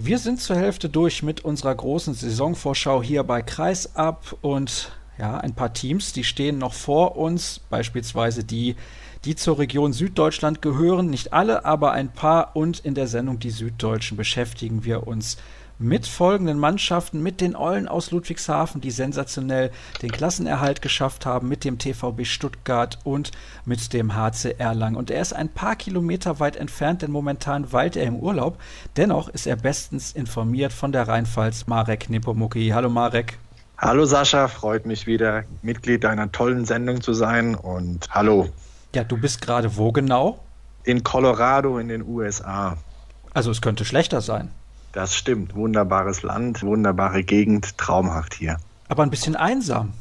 Wir sind zur Hälfte durch mit unserer großen Saisonvorschau hier bei Kreisab und ja, ein paar Teams, die stehen noch vor uns, beispielsweise die, die zur Region Süddeutschland gehören. Nicht alle, aber ein paar. Und in der Sendung Die Süddeutschen beschäftigen wir uns mit folgenden Mannschaften, mit den Eulen aus Ludwigshafen, die sensationell den Klassenerhalt geschafft haben, mit dem TVB Stuttgart und mit dem HC Erlangen. Und er ist ein paar Kilometer weit entfernt, denn momentan weilt er im Urlaub. Dennoch ist er bestens informiert von der Rheinpfalz Marek Nepomuki. Hallo Marek. Hallo Sascha, freut mich wieder, Mitglied deiner tollen Sendung zu sein und hallo. Ja, du bist gerade wo genau? In Colorado in den USA. Also es könnte schlechter sein. Das stimmt. Wunderbares Land, wunderbare Gegend, traumhaft hier. Aber ein bisschen einsam.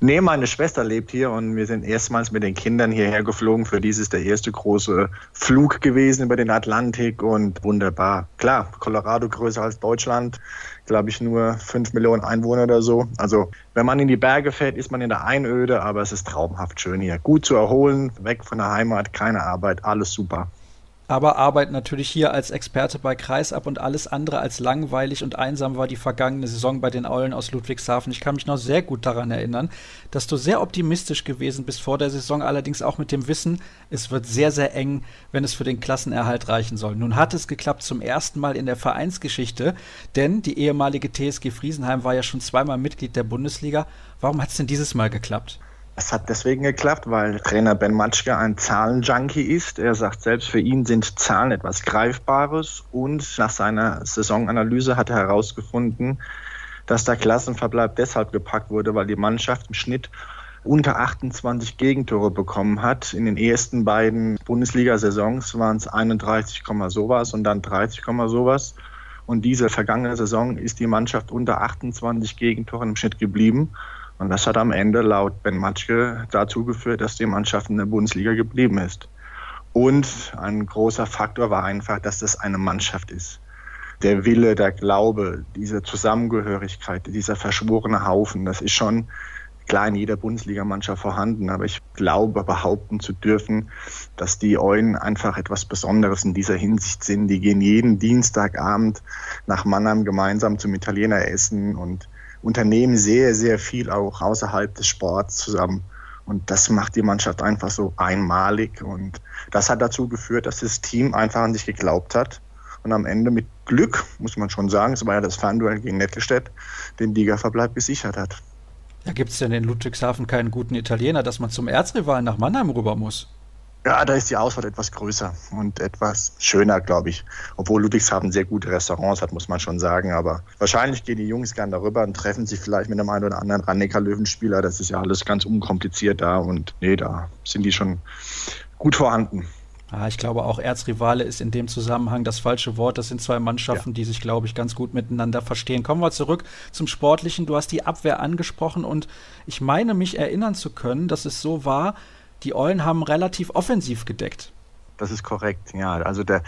Nee, meine Schwester lebt hier und wir sind erstmals mit den Kindern hierher geflogen. Für dies ist der erste große Flug gewesen über den Atlantik und wunderbar. Klar, Colorado größer als Deutschland, glaube ich nur fünf Millionen Einwohner oder so. Also wenn man in die Berge fährt, ist man in der Einöde, aber es ist traumhaft schön hier. Gut zu erholen, weg von der Heimat, keine Arbeit, alles super aber arbeiten natürlich hier als Experte bei Kreisab und alles andere als langweilig und einsam war die vergangene Saison bei den Aulen aus Ludwigshafen. Ich kann mich noch sehr gut daran erinnern, dass du sehr optimistisch gewesen bist vor der Saison, allerdings auch mit dem Wissen, es wird sehr, sehr eng, wenn es für den Klassenerhalt reichen soll. Nun hat es geklappt zum ersten Mal in der Vereinsgeschichte, denn die ehemalige TSG Friesenheim war ja schon zweimal Mitglied der Bundesliga. Warum hat es denn dieses Mal geklappt? Es hat deswegen geklappt, weil Trainer Ben Matschke ein Zahlenjunkie ist. Er sagt selbst, für ihn sind Zahlen etwas Greifbares und nach seiner Saisonanalyse hat er herausgefunden, dass der Klassenverbleib deshalb gepackt wurde, weil die Mannschaft im Schnitt unter 28 Gegentore bekommen hat. In den ersten beiden Bundesliga-Saisons waren es 31, sowas und dann 30, sowas. Und diese vergangene Saison ist die Mannschaft unter 28 Gegentoren im Schnitt geblieben. Und das hat am Ende laut Ben Matschke dazu geführt, dass die Mannschaft in der Bundesliga geblieben ist. Und ein großer Faktor war einfach, dass das eine Mannschaft ist. Der Wille, der Glaube, diese Zusammengehörigkeit, dieser verschworene Haufen, das ist schon klar in jeder Bundesligamannschaft vorhanden. Aber ich glaube, behaupten zu dürfen, dass die Eulen einfach etwas Besonderes in dieser Hinsicht sind. Die gehen jeden Dienstagabend nach Mannheim gemeinsam zum Italiener essen und unternehmen sehr, sehr viel auch außerhalb des Sports zusammen. Und das macht die Mannschaft einfach so einmalig. Und das hat dazu geführt, dass das Team einfach an sich geglaubt hat und am Ende mit Glück, muss man schon sagen, es war ja das Fernduell gegen Nettelstedt, den Ligaverbleib gesichert hat. Ja, gibt es denn in Ludwigshafen keinen guten Italiener, dass man zum Erzrivalen nach Mannheim rüber muss? Ja, da ist die Auswahl etwas größer und etwas schöner, glaube ich. Obwohl Ludwigshafen sehr gute Restaurants hat, muss man schon sagen. Aber wahrscheinlich gehen die Jungs gern darüber und treffen sich vielleicht mit einem einen oder anderen Rannecker Löwenspieler. Das ist ja alles ganz unkompliziert da und nee, da sind die schon gut vorhanden. Ah, ich glaube auch Erzrivale ist in dem Zusammenhang das falsche Wort. Das sind zwei Mannschaften, ja. die sich, glaube ich, ganz gut miteinander verstehen. Kommen wir zurück zum Sportlichen. Du hast die Abwehr angesprochen und ich meine mich erinnern zu können, dass es so war, die Eulen haben relativ offensiv gedeckt. Das ist korrekt, ja. Also der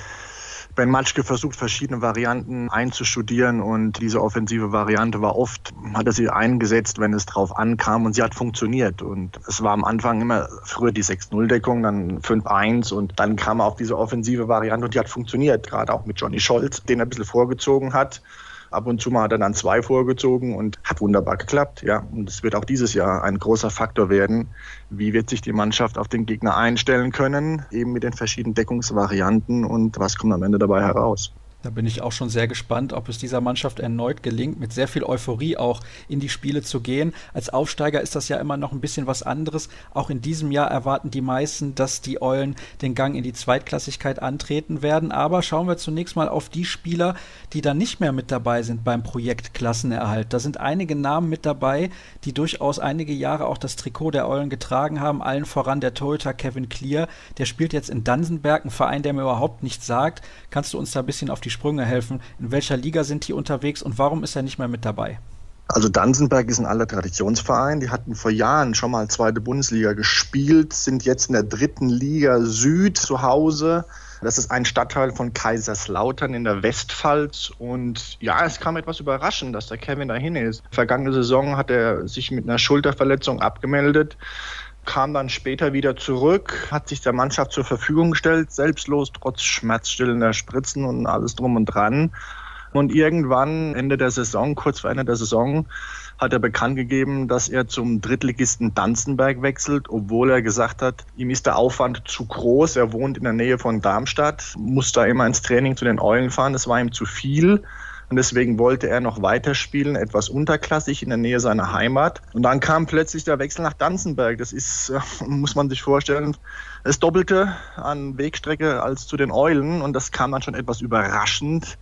Ben Matschke versucht, verschiedene Varianten einzustudieren und diese offensive Variante war oft, hat er sie eingesetzt, wenn es drauf ankam und sie hat funktioniert. Und es war am Anfang immer früher die 6-0-Deckung, dann 5-1 und dann kam auch diese offensive Variante und die hat funktioniert, gerade auch mit Johnny Scholz, den er ein bisschen vorgezogen hat. Ab und zu mal hat dann zwei vorgezogen und hat wunderbar geklappt. Ja, und es wird auch dieses Jahr ein großer Faktor werden. Wie wird sich die Mannschaft auf den Gegner einstellen können, eben mit den verschiedenen Deckungsvarianten und was kommt am Ende dabei heraus? Da bin ich auch schon sehr gespannt, ob es dieser Mannschaft erneut gelingt, mit sehr viel Euphorie auch in die Spiele zu gehen. Als Aufsteiger ist das ja immer noch ein bisschen was anderes. Auch in diesem Jahr erwarten die meisten, dass die Eulen den Gang in die Zweitklassigkeit antreten werden. Aber schauen wir zunächst mal auf die Spieler, die dann nicht mehr mit dabei sind beim Projekt Klassenerhalt. Da sind einige Namen mit dabei, die durchaus einige Jahre auch das Trikot der Eulen getragen haben. Allen voran der Torhüter Kevin Clear. Der spielt jetzt in Dansenberg, ein Verein, der mir überhaupt nichts sagt. Kannst du uns da ein bisschen auf die die Sprünge helfen. In welcher Liga sind die unterwegs und warum ist er nicht mehr mit dabei? Also Dansenberg ist ein alter Traditionsverein. Die hatten vor Jahren schon mal zweite Bundesliga gespielt, sind jetzt in der dritten Liga Süd zu Hause. Das ist ein Stadtteil von Kaiserslautern in der Westpfalz. Und ja, es kam etwas überraschend, dass der Kevin dahin ist. Vergangene Saison hat er sich mit einer Schulterverletzung abgemeldet kam dann später wieder zurück, hat sich der Mannschaft zur Verfügung gestellt, selbstlos, trotz schmerzstillender Spritzen und alles drum und dran. Und irgendwann, Ende der Saison, kurz vor Ende der Saison, hat er bekannt gegeben, dass er zum Drittligisten Danzenberg wechselt, obwohl er gesagt hat, ihm ist der Aufwand zu groß. Er wohnt in der Nähe von Darmstadt, muss da immer ins Training zu den Eulen fahren. Das war ihm zu viel. Und deswegen wollte er noch weiterspielen, etwas unterklassig in der Nähe seiner Heimat. Und dann kam plötzlich der Wechsel nach Danzenberg. Das ist, äh, muss man sich vorstellen, das Doppelte an Wegstrecke als zu den Eulen. Und das kam dann schon etwas überraschend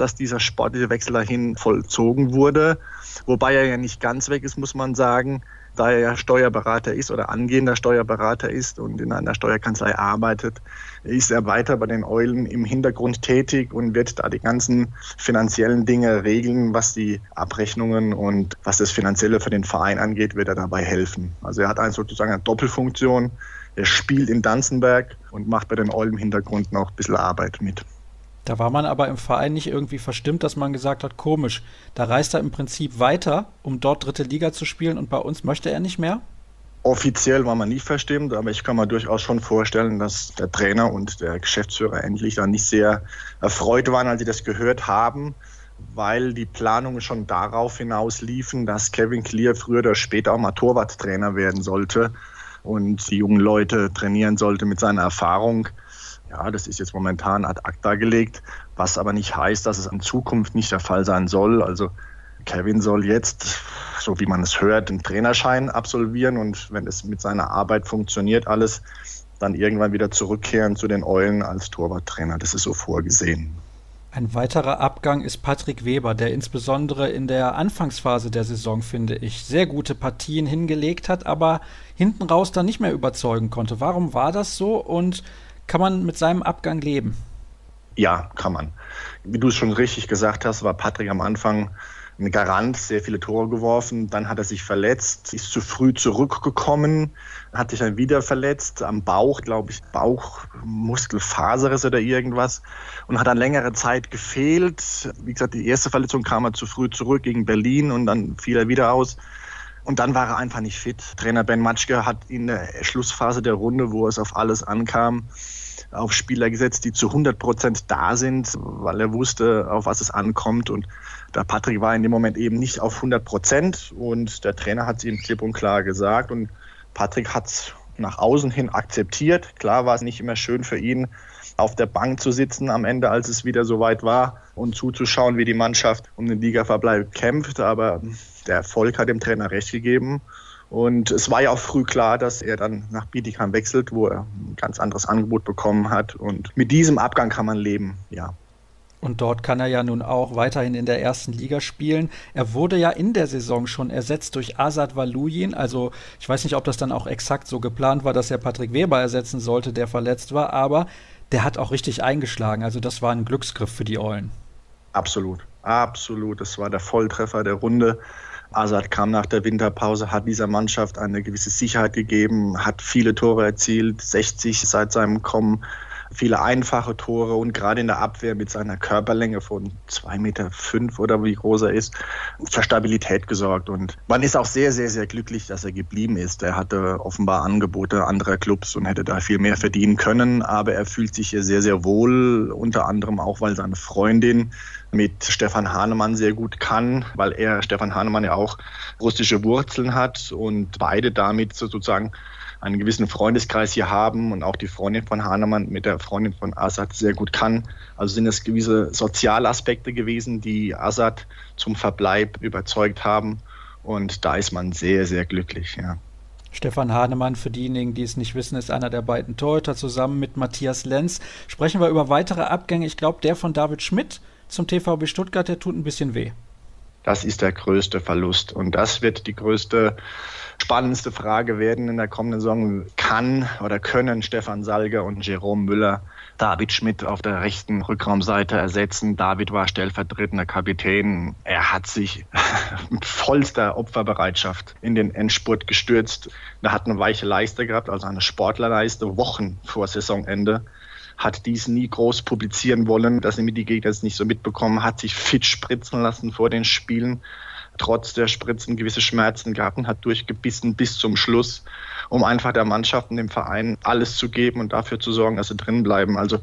dass dieser sportliche Wechsel dahin vollzogen wurde. Wobei er ja nicht ganz weg ist, muss man sagen, da er ja Steuerberater ist oder angehender Steuerberater ist und in einer Steuerkanzlei arbeitet, ist er weiter bei den Eulen im Hintergrund tätig und wird da die ganzen finanziellen Dinge regeln, was die Abrechnungen und was das Finanzielle für den Verein angeht, wird er dabei helfen. Also er hat eine, sozusagen eine Doppelfunktion. Er spielt in Danzenberg und macht bei den Eulen im Hintergrund noch ein bisschen Arbeit mit. Da war man aber im Verein nicht irgendwie verstimmt, dass man gesagt hat, komisch, da reist er im Prinzip weiter, um dort dritte Liga zu spielen und bei uns möchte er nicht mehr? Offiziell war man nicht verstimmt, aber ich kann mir durchaus schon vorstellen, dass der Trainer und der Geschäftsführer endlich da nicht sehr erfreut waren, als sie das gehört haben, weil die Planungen schon darauf hinaus liefen, dass Kevin Clear früher oder später auch mal Torwarttrainer werden sollte und die jungen Leute trainieren sollte mit seiner Erfahrung. Ja, das ist jetzt momentan ad acta gelegt, was aber nicht heißt, dass es in Zukunft nicht der Fall sein soll. Also Kevin soll jetzt, so wie man es hört, den Trainerschein absolvieren und wenn es mit seiner Arbeit funktioniert alles, dann irgendwann wieder zurückkehren zu den Eulen als Torwarttrainer. Das ist so vorgesehen. Ein weiterer Abgang ist Patrick Weber, der insbesondere in der Anfangsphase der Saison, finde ich, sehr gute Partien hingelegt hat, aber hinten raus dann nicht mehr überzeugen konnte. Warum war das so und kann man mit seinem Abgang leben? Ja, kann man. Wie du es schon richtig gesagt hast, war Patrick am Anfang ein Garant, sehr viele Tore geworfen. Dann hat er sich verletzt, ist zu früh zurückgekommen, hat sich dann wieder verletzt am Bauch, glaube ich, Bauchmuskelfaserriss oder irgendwas und hat dann längere Zeit gefehlt. Wie gesagt, die erste Verletzung kam er zu früh zurück gegen Berlin und dann fiel er wieder aus. Und dann war er einfach nicht fit. Trainer Ben Matschke hat in der Schlussphase der Runde, wo es auf alles ankam, auf Spieler gesetzt, die zu 100 Prozent da sind, weil er wusste, auf was es ankommt. Und der Patrick war in dem Moment eben nicht auf 100 Prozent und der Trainer hat es ihm klipp und klar gesagt und Patrick hat es nach außen hin akzeptiert. Klar war es nicht immer schön für ihn, auf der Bank zu sitzen am Ende, als es wieder soweit war und zuzuschauen, wie die Mannschaft um den Ligaverbleib kämpft. Aber der Erfolg hat dem Trainer recht gegeben und es war ja auch früh klar, dass er dann nach Bietigheim wechselt, wo er ein ganz anderes Angebot bekommen hat. Und mit diesem Abgang kann man leben, ja. Und dort kann er ja nun auch weiterhin in der ersten Liga spielen. Er wurde ja in der Saison schon ersetzt durch Asad Valuyin. Also ich weiß nicht, ob das dann auch exakt so geplant war, dass er Patrick Weber ersetzen sollte, der verletzt war. Aber der hat auch richtig eingeschlagen. Also das war ein Glücksgriff für die Eulen. Absolut, absolut. Das war der Volltreffer der Runde. Assad kam nach der Winterpause, hat dieser Mannschaft eine gewisse Sicherheit gegeben, hat viele Tore erzielt, 60 seit seinem Kommen, viele einfache Tore und gerade in der Abwehr mit seiner Körperlänge von zwei Meter fünf oder wie groß er ist, für Stabilität gesorgt. Und man ist auch sehr, sehr, sehr glücklich, dass er geblieben ist. Er hatte offenbar Angebote anderer Clubs und hätte da viel mehr verdienen können, aber er fühlt sich hier sehr, sehr wohl, unter anderem auch, weil seine Freundin mit Stefan Hahnemann sehr gut kann, weil er, Stefan Hahnemann, ja auch russische Wurzeln hat und beide damit sozusagen einen gewissen Freundeskreis hier haben und auch die Freundin von Hahnemann mit der Freundin von Assad sehr gut kann. Also sind es gewisse Sozialaspekte gewesen, die Assad zum Verbleib überzeugt haben. Und da ist man sehr, sehr glücklich, ja. Stefan Hahnemann, für diejenigen, die es nicht wissen, ist einer der beiden Torhüter zusammen mit Matthias Lenz. Sprechen wir über weitere Abgänge. Ich glaube, der von David Schmidt zum TVB Stuttgart, der tut ein bisschen weh. Das ist der größte Verlust. Und das wird die größte, spannendste Frage werden in der kommenden Saison. Kann oder können Stefan Salger und Jerome Müller David Schmidt auf der rechten Rückraumseite ersetzen? David war stellvertretender Kapitän. Er hat sich mit vollster Opferbereitschaft in den Endspurt gestürzt. Er hat eine weiche Leiste gehabt, also eine Sportlerleiste, Wochen vor Saisonende hat dies nie groß publizieren wollen, dass die Gegner es nicht so mitbekommen, hat sich fit spritzen lassen vor den Spielen, trotz der Spritzen gewisse Schmerzen gehabt und hat durchgebissen bis zum Schluss, um einfach der Mannschaft und dem Verein alles zu geben und dafür zu sorgen, dass sie drin bleiben. Also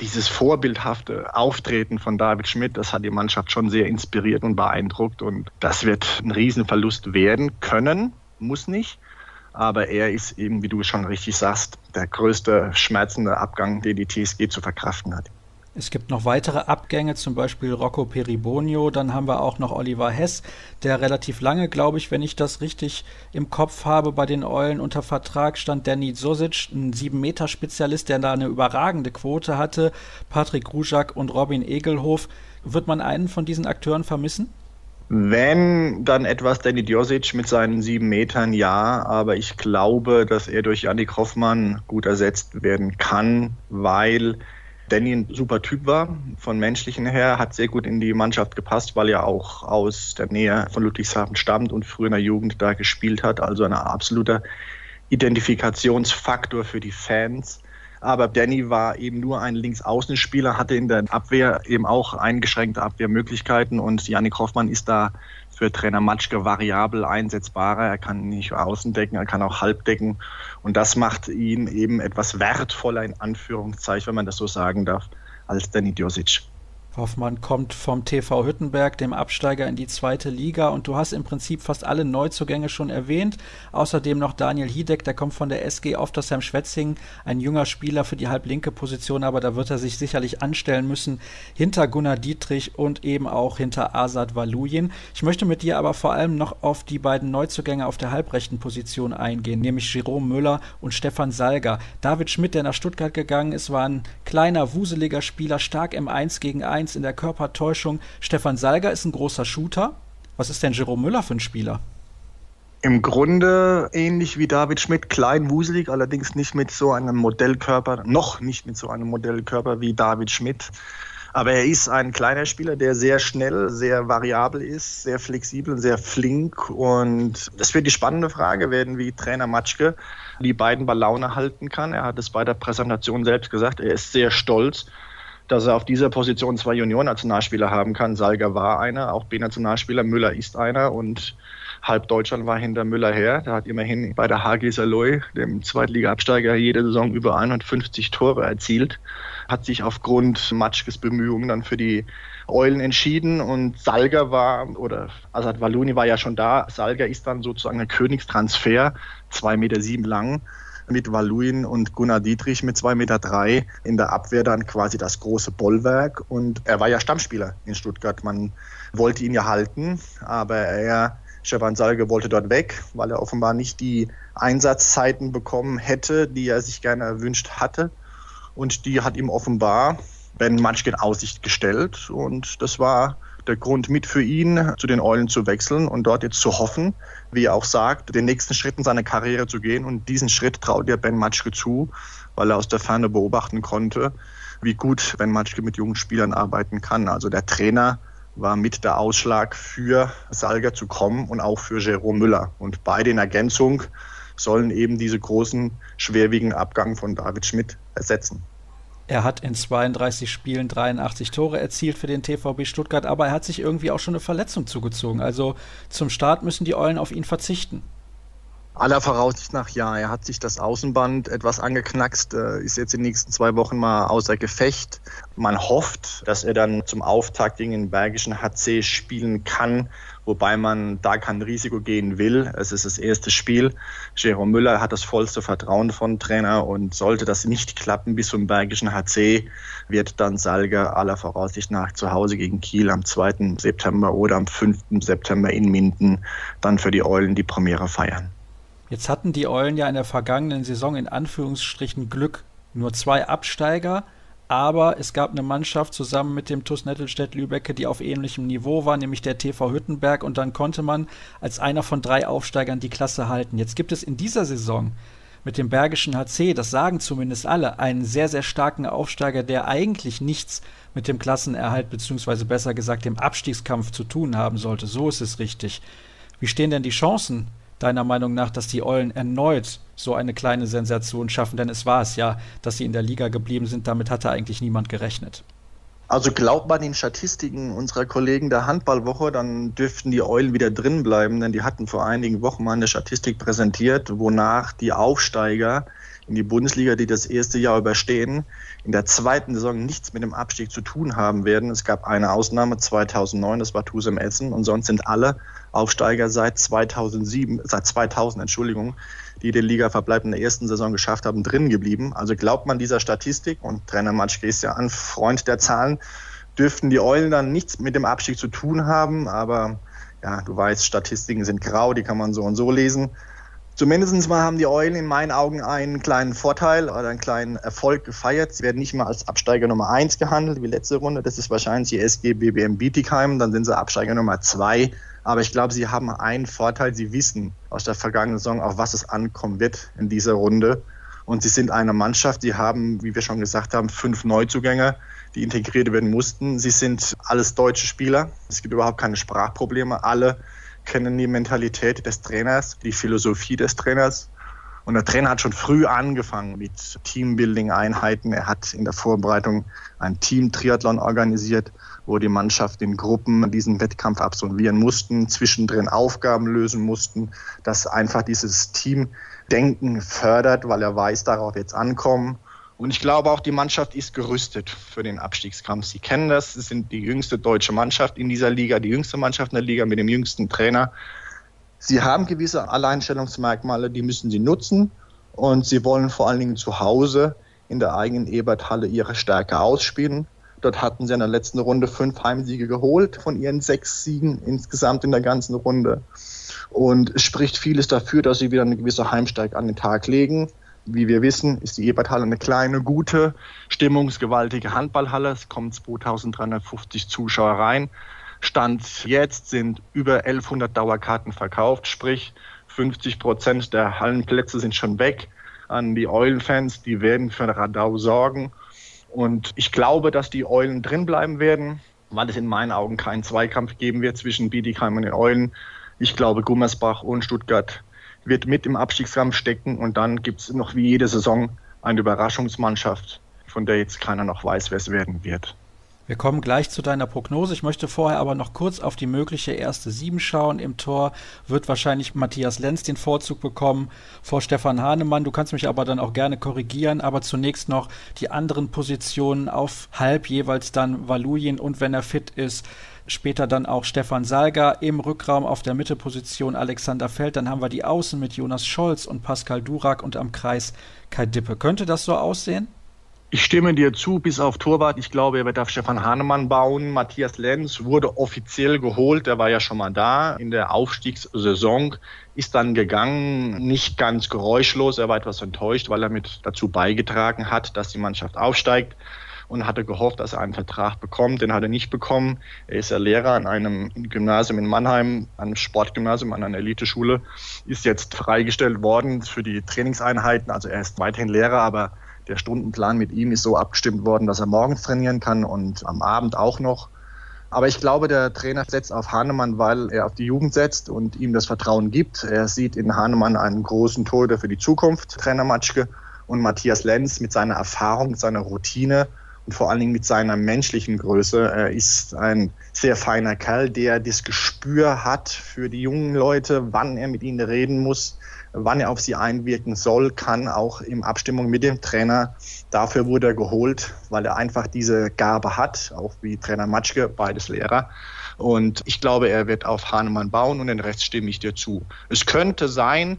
dieses vorbildhafte Auftreten von David Schmidt, das hat die Mannschaft schon sehr inspiriert und beeindruckt. Und das wird ein Riesenverlust werden können, muss nicht. Aber er ist eben, wie du schon richtig sagst, der größte schmerzende Abgang, den die TSG zu verkraften hat. Es gibt noch weitere Abgänge, zum Beispiel Rocco Peribonio. Dann haben wir auch noch Oliver Hess, der relativ lange, glaube ich, wenn ich das richtig im Kopf habe, bei den Eulen unter Vertrag stand. Danny Sosic, ein 7-Meter-Spezialist, der da eine überragende Quote hatte. Patrick Rujak und Robin Egelhof. Wird man einen von diesen Akteuren vermissen? Wenn, dann etwas Danny Djosic mit seinen sieben Metern, ja. Aber ich glaube, dass er durch Janik Hoffmann gut ersetzt werden kann, weil Danny ein super Typ war, von menschlichen her, hat sehr gut in die Mannschaft gepasst, weil er auch aus der Nähe von Ludwigshafen stammt und früher in der Jugend da gespielt hat. Also ein absoluter Identifikationsfaktor für die Fans. Aber Danny war eben nur ein Linksaußenspieler, hatte in der Abwehr eben auch eingeschränkte Abwehrmöglichkeiten und Janik Hoffmann ist da für Trainer Matschke variabel einsetzbarer. Er kann nicht außen decken, er kann auch halb decken. Und das macht ihn eben etwas wertvoller, in Anführungszeichen, wenn man das so sagen darf, als Danny Djosic. Hoffmann kommt vom TV Hüttenberg, dem Absteiger in die zweite Liga. Und du hast im Prinzip fast alle Neuzugänge schon erwähnt. Außerdem noch Daniel Hiedeck, der kommt von der SG Oftersheim Schwetzingen. Ein junger Spieler für die halblinke Position, aber da wird er sich sicherlich anstellen müssen. Hinter Gunnar Dietrich und eben auch hinter Asad Valuyin. Ich möchte mit dir aber vor allem noch auf die beiden Neuzugänge auf der halbrechten Position eingehen, nämlich Jerome Müller und Stefan Salger. David Schmidt, der nach Stuttgart gegangen ist, war ein kleiner, wuseliger Spieler, stark im 1 gegen 1 1 in der Körpertäuschung. Stefan Salger ist ein großer Shooter. Was ist denn Jerome Müller für ein Spieler? Im Grunde ähnlich wie David Schmidt, klein, wuselig, allerdings nicht mit so einem Modellkörper, noch nicht mit so einem Modellkörper wie David Schmidt. Aber er ist ein kleiner Spieler, der sehr schnell, sehr variabel ist, sehr flexibel, sehr flink. Und das wird die spannende Frage werden, wie Trainer Matschke die beiden bei Laune halten kann. Er hat es bei der Präsentation selbst gesagt, er ist sehr stolz dass er auf dieser Position zwei Junior-Nationalspieler haben kann. Salger war einer, auch B-Nationalspieler, Müller ist einer und halb Deutschland war hinter Müller her. Der hat immerhin bei der HG Saloy, dem Zweitliga-Absteiger, jede Saison über 150 Tore erzielt. Hat sich aufgrund Matschkes Bemühungen dann für die Eulen entschieden und Salger war, oder Asad Waluni war ja schon da. Salger ist dann sozusagen ein Königstransfer, zwei Meter sieben lang mit Valuin und Gunnar Dietrich mit 2,3 Meter drei in der Abwehr dann quasi das große Bollwerk. Und er war ja Stammspieler in Stuttgart. Man wollte ihn ja halten, aber er, Stefan Salge, wollte dort weg, weil er offenbar nicht die Einsatzzeiten bekommen hätte, die er sich gerne erwünscht hatte. Und die hat ihm offenbar Ben in Aussicht gestellt. Und das war der Grund mit für ihn, zu den Eulen zu wechseln und dort jetzt zu hoffen, wie er auch sagt, den nächsten Schritt in seiner Karriere zu gehen. Und diesen Schritt traut er Ben Matschke zu, weil er aus der Ferne beobachten konnte, wie gut Ben Matschke mit jungen Spielern arbeiten kann. Also der Trainer war mit der Ausschlag für Salger zu kommen und auch für Jerome Müller. Und beide in Ergänzung sollen eben diese großen, schwerwiegenden Abgang von David Schmidt ersetzen. Er hat in 32 Spielen 83 Tore erzielt für den TVB Stuttgart, aber er hat sich irgendwie auch schon eine Verletzung zugezogen. Also zum Start müssen die Eulen auf ihn verzichten. Aller Voraussicht nach ja. Er hat sich das Außenband etwas angeknackst, äh, ist jetzt in den nächsten zwei Wochen mal außer Gefecht. Man hofft, dass er dann zum Auftakt gegen den Bergischen HC spielen kann, wobei man da kein Risiko gehen will. Es ist das erste Spiel. Jerome Müller hat das vollste Vertrauen von Trainer und sollte das nicht klappen bis zum Bergischen HC, wird dann Salger aller Voraussicht nach zu Hause gegen Kiel am 2. September oder am 5. September in Minden dann für die Eulen die Premiere feiern. Jetzt hatten die Eulen ja in der vergangenen Saison in Anführungsstrichen Glück. Nur zwei Absteiger, aber es gab eine Mannschaft zusammen mit dem TuS Nettelstedt-Lübecke, die auf ähnlichem Niveau war, nämlich der TV Hüttenberg und dann konnte man als einer von drei Aufsteigern die Klasse halten. Jetzt gibt es in dieser Saison mit dem Bergischen HC, das sagen zumindest alle, einen sehr, sehr starken Aufsteiger, der eigentlich nichts mit dem Klassenerhalt beziehungsweise besser gesagt dem Abstiegskampf zu tun haben sollte. So ist es richtig. Wie stehen denn die Chancen deiner Meinung nach, dass die Eulen erneut so eine kleine Sensation schaffen? Denn es war es ja, dass sie in der Liga geblieben sind. Damit hatte eigentlich niemand gerechnet. Also glaubt man den Statistiken unserer Kollegen der Handballwoche, dann dürften die Eulen wieder drin bleiben, denn die hatten vor einigen Wochen mal eine Statistik präsentiert, wonach die Aufsteiger in die Bundesliga, die das erste Jahr überstehen, in der zweiten Saison nichts mit dem Abstieg zu tun haben werden. Es gab eine Ausnahme 2009, das war Tusem Essen und sonst sind alle Aufsteiger seit 2007, seit 2000, Entschuldigung, die den Ligaverbleib in der ersten Saison geschafft haben, drin geblieben. Also glaubt man dieser Statistik und Trainer Matschke ist ja ein Freund der Zahlen, dürften die Eulen dann nichts mit dem Abstieg zu tun haben, aber ja, du weißt, Statistiken sind grau, die kann man so und so lesen. Zumindest mal haben die Eulen in meinen Augen einen kleinen Vorteil oder einen kleinen Erfolg gefeiert. Sie werden nicht mehr als Absteiger Nummer 1 gehandelt wie letzte Runde. Das ist wahrscheinlich die SG BBM Bietigheim. Dann sind sie Absteiger Nummer 2. Aber ich glaube, sie haben einen Vorteil. Sie wissen aus der vergangenen Saison, auf was es ankommen wird in dieser Runde. Und sie sind eine Mannschaft, die haben, wie wir schon gesagt haben, fünf Neuzugänge, die integriert werden mussten. Sie sind alles deutsche Spieler. Es gibt überhaupt keine Sprachprobleme. Alle kennen die Mentalität des Trainers, die Philosophie des Trainers. Und der Trainer hat schon früh angefangen mit Teambuilding-Einheiten. Er hat in der Vorbereitung ein Team-Triathlon organisiert, wo die Mannschaft in Gruppen diesen Wettkampf absolvieren mussten, zwischendrin Aufgaben lösen mussten, dass einfach dieses Teamdenken fördert, weil er weiß, darauf jetzt ankommen. Und ich glaube auch, die Mannschaft ist gerüstet für den Abstiegskampf. Sie kennen das. Sie sind die jüngste deutsche Mannschaft in dieser Liga, die jüngste Mannschaft in der Liga mit dem jüngsten Trainer. Sie haben gewisse Alleinstellungsmerkmale, die müssen sie nutzen. Und sie wollen vor allen Dingen zu Hause in der eigenen Eberthalle ihre Stärke ausspielen. Dort hatten sie in der letzten Runde fünf Heimsiege geholt von ihren sechs Siegen insgesamt in der ganzen Runde. Und es spricht vieles dafür, dass sie wieder eine gewisse Heimstärke an den Tag legen. Wie wir wissen, ist die Eberthalle eine kleine, gute, stimmungsgewaltige Handballhalle. Es kommen 2350 Zuschauer rein. Stand jetzt sind über 1100 Dauerkarten verkauft, sprich 50 Prozent der Hallenplätze sind schon weg an die Eulenfans. Die werden für Radau sorgen. Und ich glaube, dass die Eulen drin bleiben werden, weil es in meinen Augen keinen Zweikampf geben wird zwischen Bietigheim und den Eulen. Ich glaube, Gummersbach und Stuttgart wird mit im Abstiegskampf stecken und dann gibt es noch wie jede Saison eine Überraschungsmannschaft, von der jetzt keiner noch weiß, wer es werden wird. Wir kommen gleich zu deiner Prognose. Ich möchte vorher aber noch kurz auf die mögliche erste Sieben schauen. Im Tor wird wahrscheinlich Matthias Lenz den Vorzug bekommen vor Stefan Hahnemann. Du kannst mich aber dann auch gerne korrigieren. Aber zunächst noch die anderen Positionen auf halb jeweils dann Valujen und wenn er fit ist, später dann auch Stefan Salga im Rückraum auf der Mittelposition Alexander Feld. Dann haben wir die Außen mit Jonas Scholz und Pascal Durak und am Kreis Kai Dippe. Könnte das so aussehen? Ich stimme dir zu, bis auf Torwart. Ich glaube, er wird auf Stefan Hahnemann bauen. Matthias Lenz wurde offiziell geholt. Der war ja schon mal da in der Aufstiegssaison, ist dann gegangen, nicht ganz geräuschlos. Er war etwas enttäuscht, weil er mit dazu beigetragen hat, dass die Mannschaft aufsteigt und hatte gehofft, dass er einen Vertrag bekommt. Den hat er nicht bekommen. Er ist ja Lehrer an einem Gymnasium in Mannheim, einem Sportgymnasium, an einer Eliteschule, ist jetzt freigestellt worden für die Trainingseinheiten. Also er ist weiterhin Lehrer, aber der Stundenplan mit ihm ist so abgestimmt worden, dass er morgens trainieren kann und am Abend auch noch. Aber ich glaube, der Trainer setzt auf Hahnemann, weil er auf die Jugend setzt und ihm das Vertrauen gibt. Er sieht in Hahnemann einen großen Torhüter für die Zukunft, Trainer Matschke. Und Matthias Lenz mit seiner Erfahrung, seiner Routine und vor allen Dingen mit seiner menschlichen Größe. Er ist ein sehr feiner Kerl, der das Gespür hat für die jungen Leute, wann er mit ihnen reden muss, wann er auf sie einwirken soll, kann auch in Abstimmung mit dem Trainer. Dafür wurde er geholt, weil er einfach diese Gabe hat, auch wie Trainer Matschke, beides Lehrer. Und ich glaube, er wird auf Hahnemann bauen und den Rest stimme ich dir zu. Es könnte sein,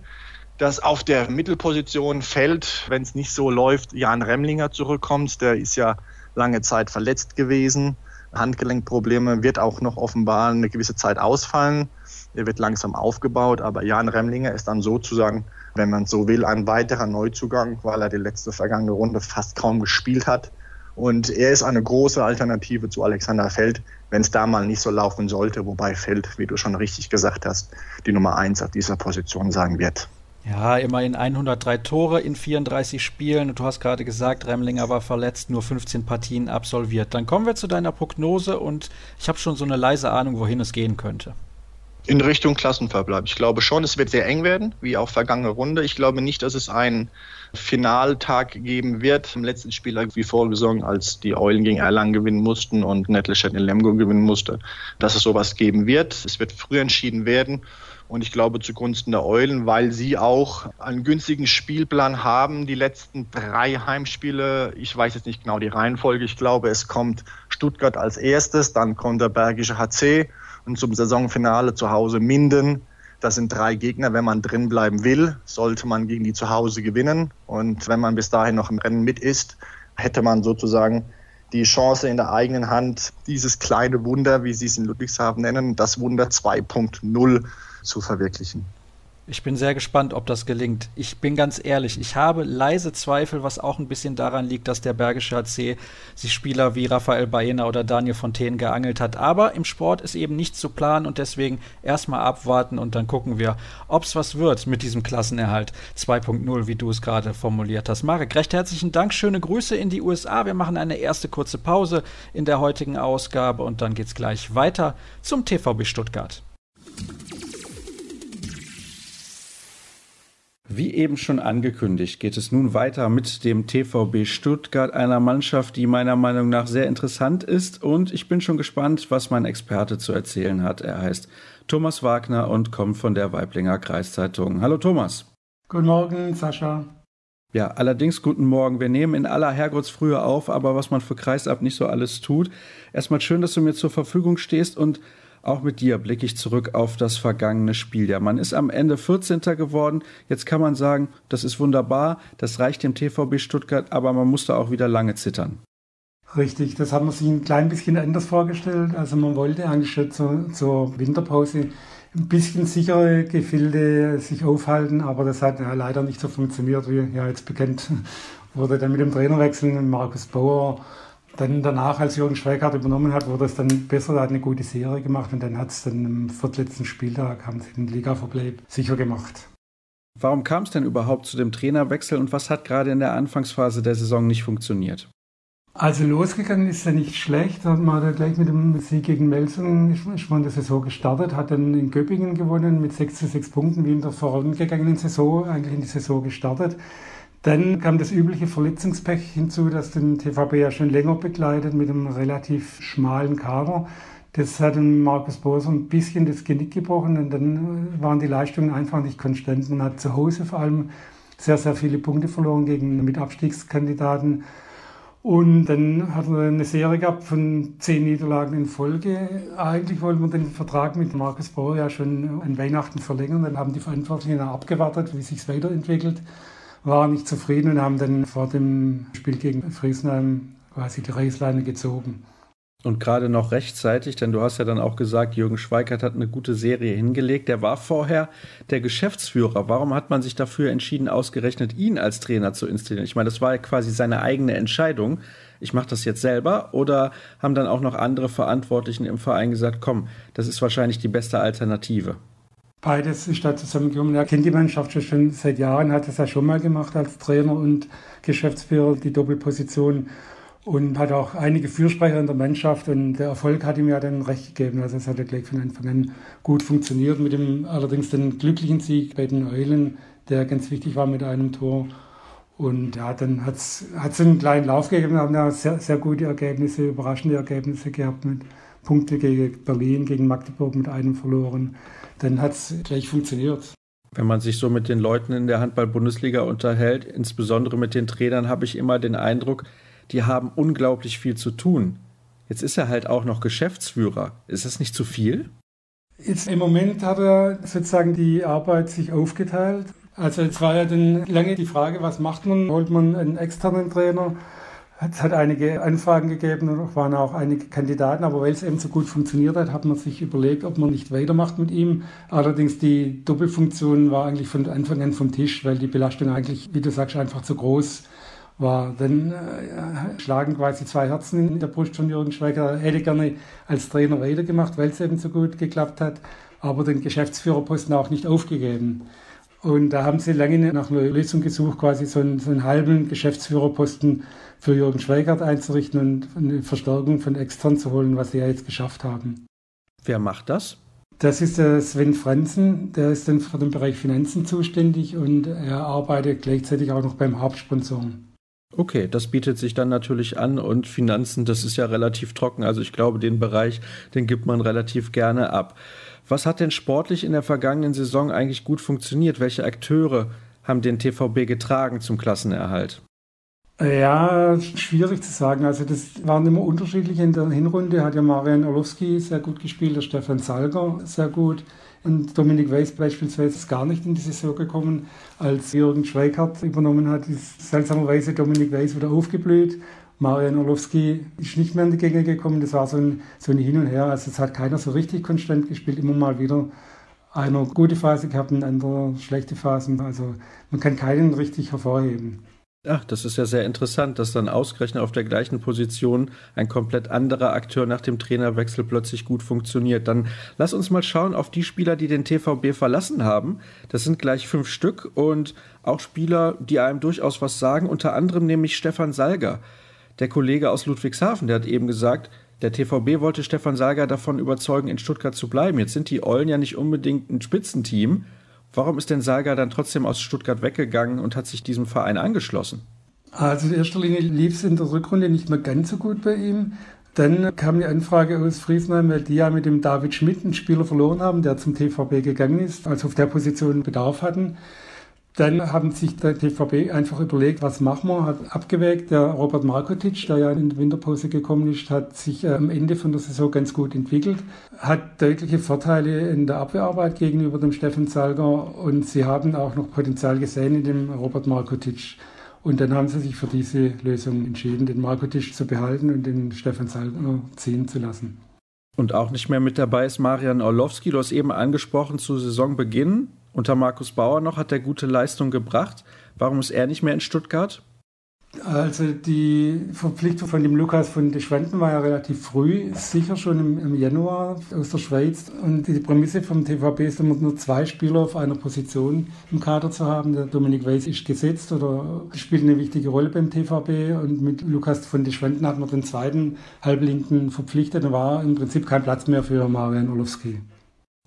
dass auf der Mittelposition fällt, wenn es nicht so läuft, Jan Remlinger zurückkommt. Der ist ja lange Zeit verletzt gewesen. Handgelenkprobleme wird auch noch offenbar eine gewisse Zeit ausfallen. Er wird langsam aufgebaut, aber Jan Remlinger ist dann sozusagen, wenn man so will, ein weiterer Neuzugang, weil er die letzte vergangene Runde fast kaum gespielt hat. Und er ist eine große Alternative zu Alexander Feld, wenn es da mal nicht so laufen sollte, wobei Feld, wie du schon richtig gesagt hast, die Nummer eins auf dieser Position sein wird. Ja, immerhin 103 Tore in 34 Spielen. Und du hast gerade gesagt, Remlinger war verletzt, nur 15 Partien absolviert. Dann kommen wir zu deiner Prognose und ich habe schon so eine leise Ahnung, wohin es gehen könnte. In Richtung Klassenverbleib. Ich glaube schon, es wird sehr eng werden, wie auch vergangene Runde. Ich glaube nicht, dass es einen Finaltag geben wird. Im letzten Spiel wie vorgesungen, als die Eulen gegen Erlangen gewinnen mussten und Nettelstedt in Lemgo gewinnen musste, dass es sowas geben wird. Es wird früh entschieden werden. Und ich glaube zugunsten der Eulen, weil sie auch einen günstigen Spielplan haben. Die letzten drei Heimspiele, ich weiß jetzt nicht genau die Reihenfolge, ich glaube, es kommt Stuttgart als erstes, dann kommt der Bergische HC und zum Saisonfinale zu Hause Minden. Das sind drei Gegner. Wenn man drin bleiben will, sollte man gegen die zu Hause gewinnen. Und wenn man bis dahin noch im Rennen mit ist, hätte man sozusagen die Chance in der eigenen Hand, dieses kleine Wunder, wie Sie es in Ludwigshafen nennen, das Wunder 2.0 zu verwirklichen. Ich bin sehr gespannt, ob das gelingt. Ich bin ganz ehrlich, ich habe leise Zweifel, was auch ein bisschen daran liegt, dass der Bergische HC sich Spieler wie Raphael Baena oder Daniel Fontaine geangelt hat. Aber im Sport ist eben nichts zu planen und deswegen erstmal abwarten und dann gucken wir, ob es was wird mit diesem Klassenerhalt 2.0, wie du es gerade formuliert hast. Marek, recht herzlichen Dank, schöne Grüße in die USA. Wir machen eine erste kurze Pause in der heutigen Ausgabe und dann geht es gleich weiter zum TVB Stuttgart. Wie eben schon angekündigt, geht es nun weiter mit dem TVB Stuttgart, einer Mannschaft, die meiner Meinung nach sehr interessant ist. Und ich bin schon gespannt, was mein Experte zu erzählen hat. Er heißt Thomas Wagner und kommt von der Weiblinger Kreiszeitung. Hallo Thomas. Guten Morgen, Sascha. Ja, allerdings guten Morgen. Wir nehmen in aller Herrgottsfrühe auf, aber was man für Kreisab nicht so alles tut. Erstmal schön, dass du mir zur Verfügung stehst und auch mit dir blicke ich zurück auf das vergangene Spieljahr. Man ist am Ende 14. geworden. Jetzt kann man sagen, das ist wunderbar, das reicht dem TVB Stuttgart, aber man musste auch wieder lange zittern. Richtig, das hat man sich ein klein bisschen anders vorgestellt. Also man wollte eigentlich schon zur, zur Winterpause ein bisschen sichere Gefilde sich aufhalten, aber das hat ja leider nicht so funktioniert, wie ja jetzt bekannt wurde dann mit dem Trainerwechsel. Markus Bauer dann danach, als Jürgen Schweigart übernommen hat, wurde es dann besser, da hat eine gute Serie gemacht und dann hat es dann am viertletzten Spieltag, haben sie den Liga-Verbleib sicher gemacht. Warum kam es denn überhaupt zu dem Trainerwechsel und was hat gerade in der Anfangsphase der Saison nicht funktioniert? Also losgegangen ist ja nicht schlecht. Hat man gleich mit dem Sieg gegen Melsung ist man die Saison gestartet, hat dann in Göppingen gewonnen mit 6 zu 6 Punkten, wie in der vorangegangenen Saison, eigentlich in die Saison gestartet. Dann kam das übliche Verletzungspech hinzu, das den TVB ja schon länger begleitet mit einem relativ schmalen Kader. Das hat Markus Boser ein bisschen das Genick gebrochen und dann waren die Leistungen einfach nicht konstant. Man hat zu Hause vor allem sehr, sehr viele Punkte verloren gegen Mitabstiegskandidaten. Und dann hat er eine Serie gehabt von zehn Niederlagen in Folge. Eigentlich wollten wir den Vertrag mit Markus Bauer ja schon an Weihnachten verlängern. Dann haben die Verantwortlichen abgewartet, wie sich weiterentwickelt waren nicht zufrieden und haben dann vor dem Spiel gegen Friesenheim quasi die Reißleine gezogen. Und gerade noch rechtzeitig, denn du hast ja dann auch gesagt, Jürgen Schweikert hat eine gute Serie hingelegt. Der war vorher der Geschäftsführer. Warum hat man sich dafür entschieden, ausgerechnet ihn als Trainer zu installieren? Ich meine, das war ja quasi seine eigene Entscheidung. Ich mache das jetzt selber. Oder haben dann auch noch andere Verantwortlichen im Verein gesagt, komm, das ist wahrscheinlich die beste Alternative? Beides ist da zusammengekommen. Er kennt die Mannschaft schon seit Jahren, hat es ja schon mal gemacht als Trainer und Geschäftsführer, die Doppelposition. Und hat auch einige Fürsprecher in der Mannschaft und der Erfolg hat ihm ja dann recht gegeben. Also es hat ja gleich von Anfang an gut funktioniert mit dem allerdings den glücklichen Sieg bei den Eulen, der ganz wichtig war mit einem Tor. Und ja, dann hat es einen kleinen Lauf gegeben, haben ja sehr, sehr gute Ergebnisse, überraschende Ergebnisse gehabt mit Punkte gegen Berlin, gegen Magdeburg mit einem verloren dann hat es gleich funktioniert. Wenn man sich so mit den Leuten in der Handball-Bundesliga unterhält, insbesondere mit den Trainern, habe ich immer den Eindruck, die haben unglaublich viel zu tun. Jetzt ist er halt auch noch Geschäftsführer. Ist das nicht zu viel? Jetzt im Moment hat er sozusagen die Arbeit sich aufgeteilt. Also es war ja dann lange die Frage, was macht man? Holt man einen externen Trainer? Es hat einige Anfragen gegeben und waren auch einige Kandidaten, aber weil es eben so gut funktioniert hat, hat man sich überlegt, ob man nicht weitermacht mit ihm. Allerdings die Doppelfunktion war eigentlich von Anfang an vom Tisch, weil die Belastung eigentlich, wie du sagst, einfach zu groß war. Dann äh, schlagen quasi zwei Herzen in der Brust von Jürgen Schweiger. Er hätte gerne als Trainer weitergemacht, weil es eben so gut geklappt hat, aber den Geschäftsführerposten auch nicht aufgegeben. Und da haben sie lange nach einer Lösung gesucht, quasi so einen, so einen halben Geschäftsführerposten für Jürgen Schweigert einzurichten und eine Verstärkung von extern zu holen, was sie ja jetzt geschafft haben. Wer macht das? Das ist der Sven Franzen, der ist dann für den Bereich Finanzen zuständig und er arbeitet gleichzeitig auch noch beim Hauptsponsor. Okay, das bietet sich dann natürlich an und Finanzen, das ist ja relativ trocken. Also ich glaube, den Bereich, den gibt man relativ gerne ab. Was hat denn sportlich in der vergangenen Saison eigentlich gut funktioniert? Welche Akteure haben den TVB getragen zum Klassenerhalt? Ja, schwierig zu sagen. Also das waren immer unterschiedlich. In der Hinrunde hat ja Marian Orlowski sehr gut gespielt, der Stefan Salger sehr gut. Und Dominik Weiß beispielsweise ist gar nicht in die Saison gekommen. Als Jürgen Schweikart übernommen hat, ist seltsamerweise Dominik Weiß wieder aufgeblüht. Marian Orlowski ist nicht mehr in die Gänge gekommen. Das war so ein, so ein Hin und Her. Also es hat keiner so richtig konstant gespielt. Immer mal wieder einer gute Phase gehabt, ein anderer schlechte Phasen. Also man kann keinen richtig hervorheben. Ach, das ist ja sehr interessant, dass dann ausgerechnet auf der gleichen Position ein komplett anderer Akteur nach dem Trainerwechsel plötzlich gut funktioniert. Dann lass uns mal schauen auf die Spieler, die den TVB verlassen haben. Das sind gleich fünf Stück und auch Spieler, die einem durchaus was sagen, unter anderem nämlich Stefan Salger. Der Kollege aus Ludwigshafen, der hat eben gesagt, der TVB wollte Stefan Salger davon überzeugen, in Stuttgart zu bleiben. Jetzt sind die Eulen ja nicht unbedingt ein Spitzenteam. Warum ist denn Salga dann trotzdem aus Stuttgart weggegangen und hat sich diesem Verein angeschlossen? Also in erster Linie lief es in der Rückrunde nicht mehr ganz so gut bei ihm. Dann kam eine Anfrage aus Friesheim, weil die ja mit dem David Schmidt einen Spieler verloren haben, der zum TVB gegangen ist, also auf der Position Bedarf hatten. Dann haben sich der TVB einfach überlegt, was machen wir, hat abgewägt. Der Robert Markotic, der ja in die Winterpause gekommen ist, hat sich äh, am Ende von der Saison ganz gut entwickelt, hat deutliche Vorteile in der Abwehrarbeit gegenüber dem Steffen Salger und sie haben auch noch Potenzial gesehen in dem Robert Markotic. Und dann haben sie sich für diese Lösung entschieden, den Markotic zu behalten und den Stefan Salger ziehen zu lassen. Und auch nicht mehr mit dabei ist Marian Orlowski. Du hast eben angesprochen, zu Saisonbeginn unter Markus Bauer noch hat er gute Leistung gebracht. Warum ist er nicht mehr in Stuttgart? Also die Verpflichtung von dem Lukas von de Schwanden war ja relativ früh, sicher schon im, im, Januar aus der Schweiz. Und die Prämisse vom TVB ist immer nur zwei Spieler auf einer Position im Kader zu haben. Der Dominik Weiß ist gesetzt oder spielt eine wichtige Rolle beim TVB. Und mit Lukas von de Schwanden hat man den zweiten Halblinken verpflichtet. Da war im Prinzip kein Platz mehr für Marian Orlowski.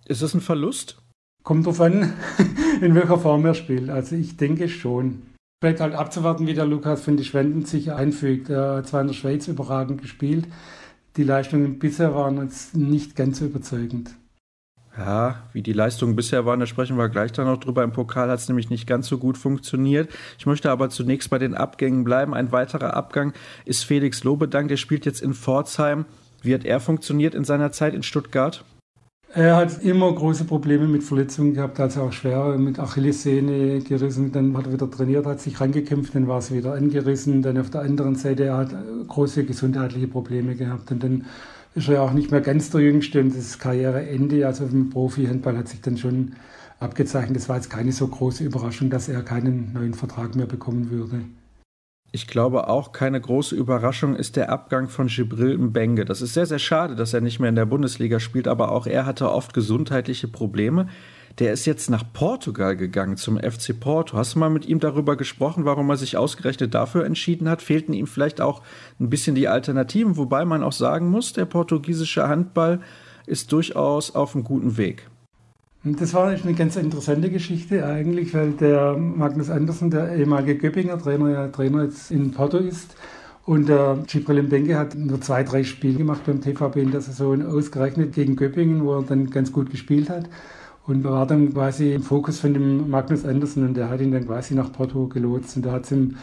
Ist das ein Verlust? Kommt drauf an, in welcher Form er spielt. Also ich denke schon. Bleibt halt abzuwarten, wie der Lukas von die Schwenden sich einfügt. Er hat zwar in der Schweiz überragend gespielt. Die Leistungen bisher waren jetzt nicht ganz so überzeugend. Ja, wie die Leistungen bisher waren, da sprechen wir gleich dann noch drüber. Im Pokal hat es nämlich nicht ganz so gut funktioniert. Ich möchte aber zunächst bei den Abgängen bleiben. Ein weiterer Abgang ist Felix Lobedank, der spielt jetzt in Pforzheim. Wie hat er funktioniert in seiner Zeit in Stuttgart? Er hat immer große Probleme mit Verletzungen gehabt, also auch schwer mit Achillessehne gerissen. Dann hat er wieder trainiert, hat sich rangekämpft, dann war es wieder angerissen. Dann auf der anderen Seite, er hat große gesundheitliche Probleme gehabt. Und dann ist er auch nicht mehr ganz der Jüngste und das Karriereende, also im Profi-Handball hat sich dann schon abgezeichnet. Das war jetzt keine so große Überraschung, dass er keinen neuen Vertrag mehr bekommen würde. Ich glaube auch keine große Überraschung ist der Abgang von Gibril Mbenge. Das ist sehr, sehr schade, dass er nicht mehr in der Bundesliga spielt, aber auch er hatte oft gesundheitliche Probleme. Der ist jetzt nach Portugal gegangen, zum FC Porto. Hast du mal mit ihm darüber gesprochen, warum er sich ausgerechnet dafür entschieden hat? Fehlten ihm vielleicht auch ein bisschen die Alternativen, wobei man auch sagen muss, der portugiesische Handball ist durchaus auf einem guten Weg. Das war eine ganz interessante Geschichte eigentlich, weil der Magnus Andersen, der ehemalige Göppinger Trainer, ja Trainer jetzt in Porto ist. Und der Gibril Mbengue hat nur zwei, drei Spiele gemacht beim TVB in der Saison, ausgerechnet gegen Göppingen, wo er dann ganz gut gespielt hat. Und war dann quasi im Fokus von dem Magnus Andersen und der hat ihn dann quasi nach Porto gelotst. Und da hat es ihm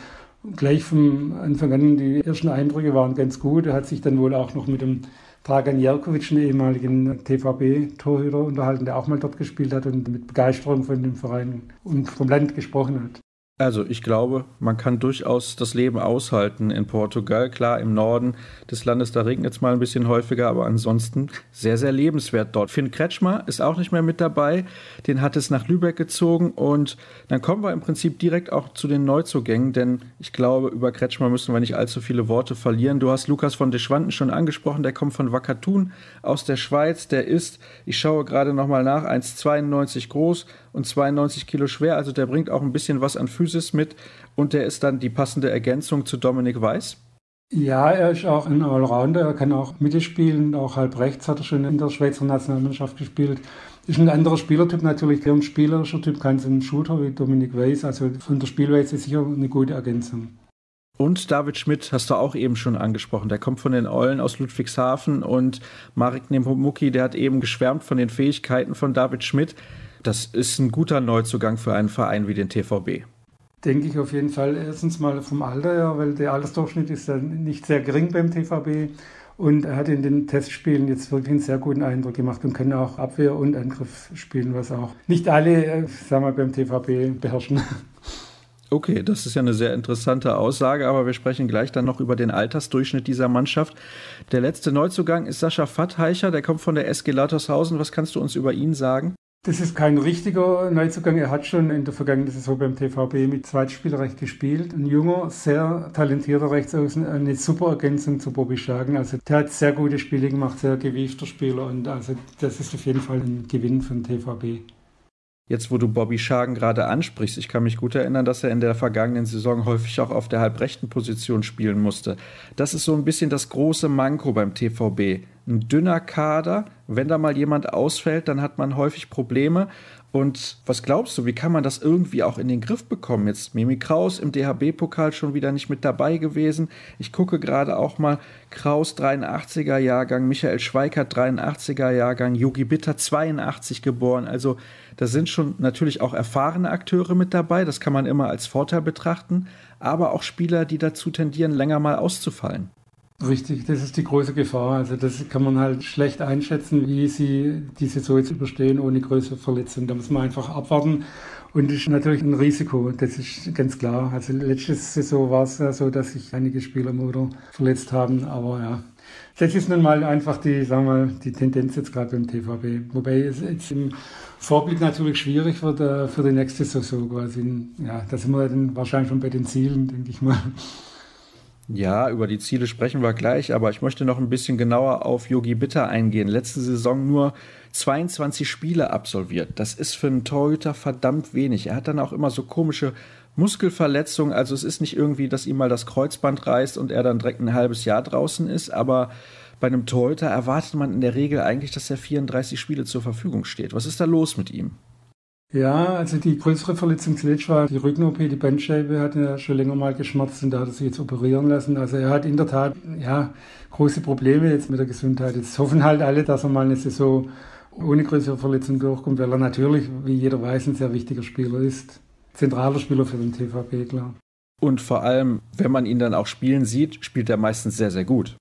gleich vom Anfang an, die ersten Eindrücke waren ganz gut. Er hat sich dann wohl auch noch mit dem Dragan Jerkovic, einen ehemaligen TVB-Torhüter, unterhalten, der auch mal dort gespielt hat und mit Begeisterung von dem Verein und vom Land gesprochen hat. Also ich glaube, man kann durchaus das Leben aushalten in Portugal. Klar, im Norden des Landes, da regnet es mal ein bisschen häufiger, aber ansonsten sehr, sehr lebenswert dort. Finn Kretschmer ist auch nicht mehr mit dabei. Den hat es nach Lübeck gezogen und dann kommen wir im Prinzip direkt auch zu den Neuzugängen, denn ich glaube, über Kretschmer müssen wir nicht allzu viele Worte verlieren. Du hast Lukas von Deschwanden schon angesprochen, der kommt von Wakatun aus der Schweiz. Der ist, ich schaue gerade nochmal nach, 1,92 groß und 92 Kilo schwer. Also der bringt auch ein bisschen was an Physis mit und der ist dann die passende Ergänzung zu Dominik Weiß. Ja, er ist auch ein Allrounder. Er kann auch Mitte spielen, auch halb rechts hat er schon in der Schweizer Nationalmannschaft gespielt. Ist ein anderer Spielertyp natürlich, eher ein spielerischer Typ, so ein Shooter wie Dominik Weiss. Also von der Spielweise sicher eine gute Ergänzung. Und David Schmidt hast du auch eben schon angesprochen. Der kommt von den Eulen aus Ludwigshafen und Marek Nepomuki, der hat eben geschwärmt von den Fähigkeiten von David Schmidt. Das ist ein guter Neuzugang für einen Verein wie den TVB. Denke ich auf jeden Fall. Erstens mal vom Alter her, weil der Altersdurchschnitt ist ja nicht sehr gering beim TVB. Und er hat in den Testspielen jetzt wirklich einen sehr guten Eindruck gemacht und kann auch Abwehr und Angriff spielen, was auch nicht alle, äh, sagen wir, beim TVB beherrschen. Okay, das ist ja eine sehr interessante Aussage, aber wir sprechen gleich dann noch über den Altersdurchschnitt dieser Mannschaft. Der letzte Neuzugang ist Sascha Fattheicher, der kommt von der SG Lautershausen. Was kannst du uns über ihn sagen? Das ist kein richtiger Neuzugang. Er hat schon in der vergangenen Saison beim TVB mit Zweitspielrecht gespielt. Ein junger, sehr talentierter Rechtsaußen, eine super Ergänzung zu Bobby Schagen. Also der hat sehr gute Spiele gemacht, sehr gewiefter Spieler und also das ist auf jeden Fall ein Gewinn von TVB. Jetzt, wo du Bobby Schagen gerade ansprichst, ich kann mich gut erinnern, dass er in der vergangenen Saison häufig auch auf der halbrechten Position spielen musste. Das ist so ein bisschen das große Manko beim TVB. Ein dünner Kader, wenn da mal jemand ausfällt, dann hat man häufig Probleme. Und was glaubst du, wie kann man das irgendwie auch in den Griff bekommen? Jetzt Mimi Kraus im DHB-Pokal schon wieder nicht mit dabei gewesen. Ich gucke gerade auch mal Kraus 83er Jahrgang, Michael Schweikert 83er Jahrgang, Yogi Bitter 82 geboren. Also da sind schon natürlich auch erfahrene Akteure mit dabei. Das kann man immer als Vorteil betrachten. Aber auch Spieler, die dazu tendieren, länger mal auszufallen. Richtig, das ist die große Gefahr. Also das kann man halt schlecht einschätzen, wie sie diese so jetzt überstehen ohne größere Verletzung. Da muss man einfach abwarten. Und das ist natürlich ein Risiko, das ist ganz klar. Also letzte Saison war es ja so, dass sich einige Spieler Motor verletzt haben, aber ja. Das ist nun mal einfach die, sagen wir die Tendenz jetzt gerade beim TVB. Wobei es jetzt im Vorblick natürlich schwierig wird äh, für die nächste Saison quasi. Ja, da sind wir dann wahrscheinlich schon bei den Zielen, denke ich mal. Ja, über die Ziele sprechen wir gleich, aber ich möchte noch ein bisschen genauer auf Yogi Bitter eingehen. Letzte Saison nur 22 Spiele absolviert. Das ist für einen Torhüter verdammt wenig. Er hat dann auch immer so komische Muskelverletzungen. Also es ist nicht irgendwie, dass ihm mal das Kreuzband reißt und er dann direkt ein halbes Jahr draußen ist, aber bei einem Torhüter erwartet man in der Regel eigentlich, dass er 34 Spiele zur Verfügung steht. Was ist da los mit ihm? Ja, also die größere Verletzung zuletzt war die Rücken-OP, die Bandscheibe hat er schon länger mal geschmerzt und da hat er sich jetzt operieren lassen. Also er hat in der Tat, ja, große Probleme jetzt mit der Gesundheit. Jetzt hoffen halt alle, dass er mal eine Saison ohne größere Verletzung durchkommt, weil er natürlich, wie jeder weiß, ein sehr wichtiger Spieler ist. Zentraler Spieler für den TVP, klar. Und vor allem, wenn man ihn dann auch spielen sieht, spielt er meistens sehr, sehr gut.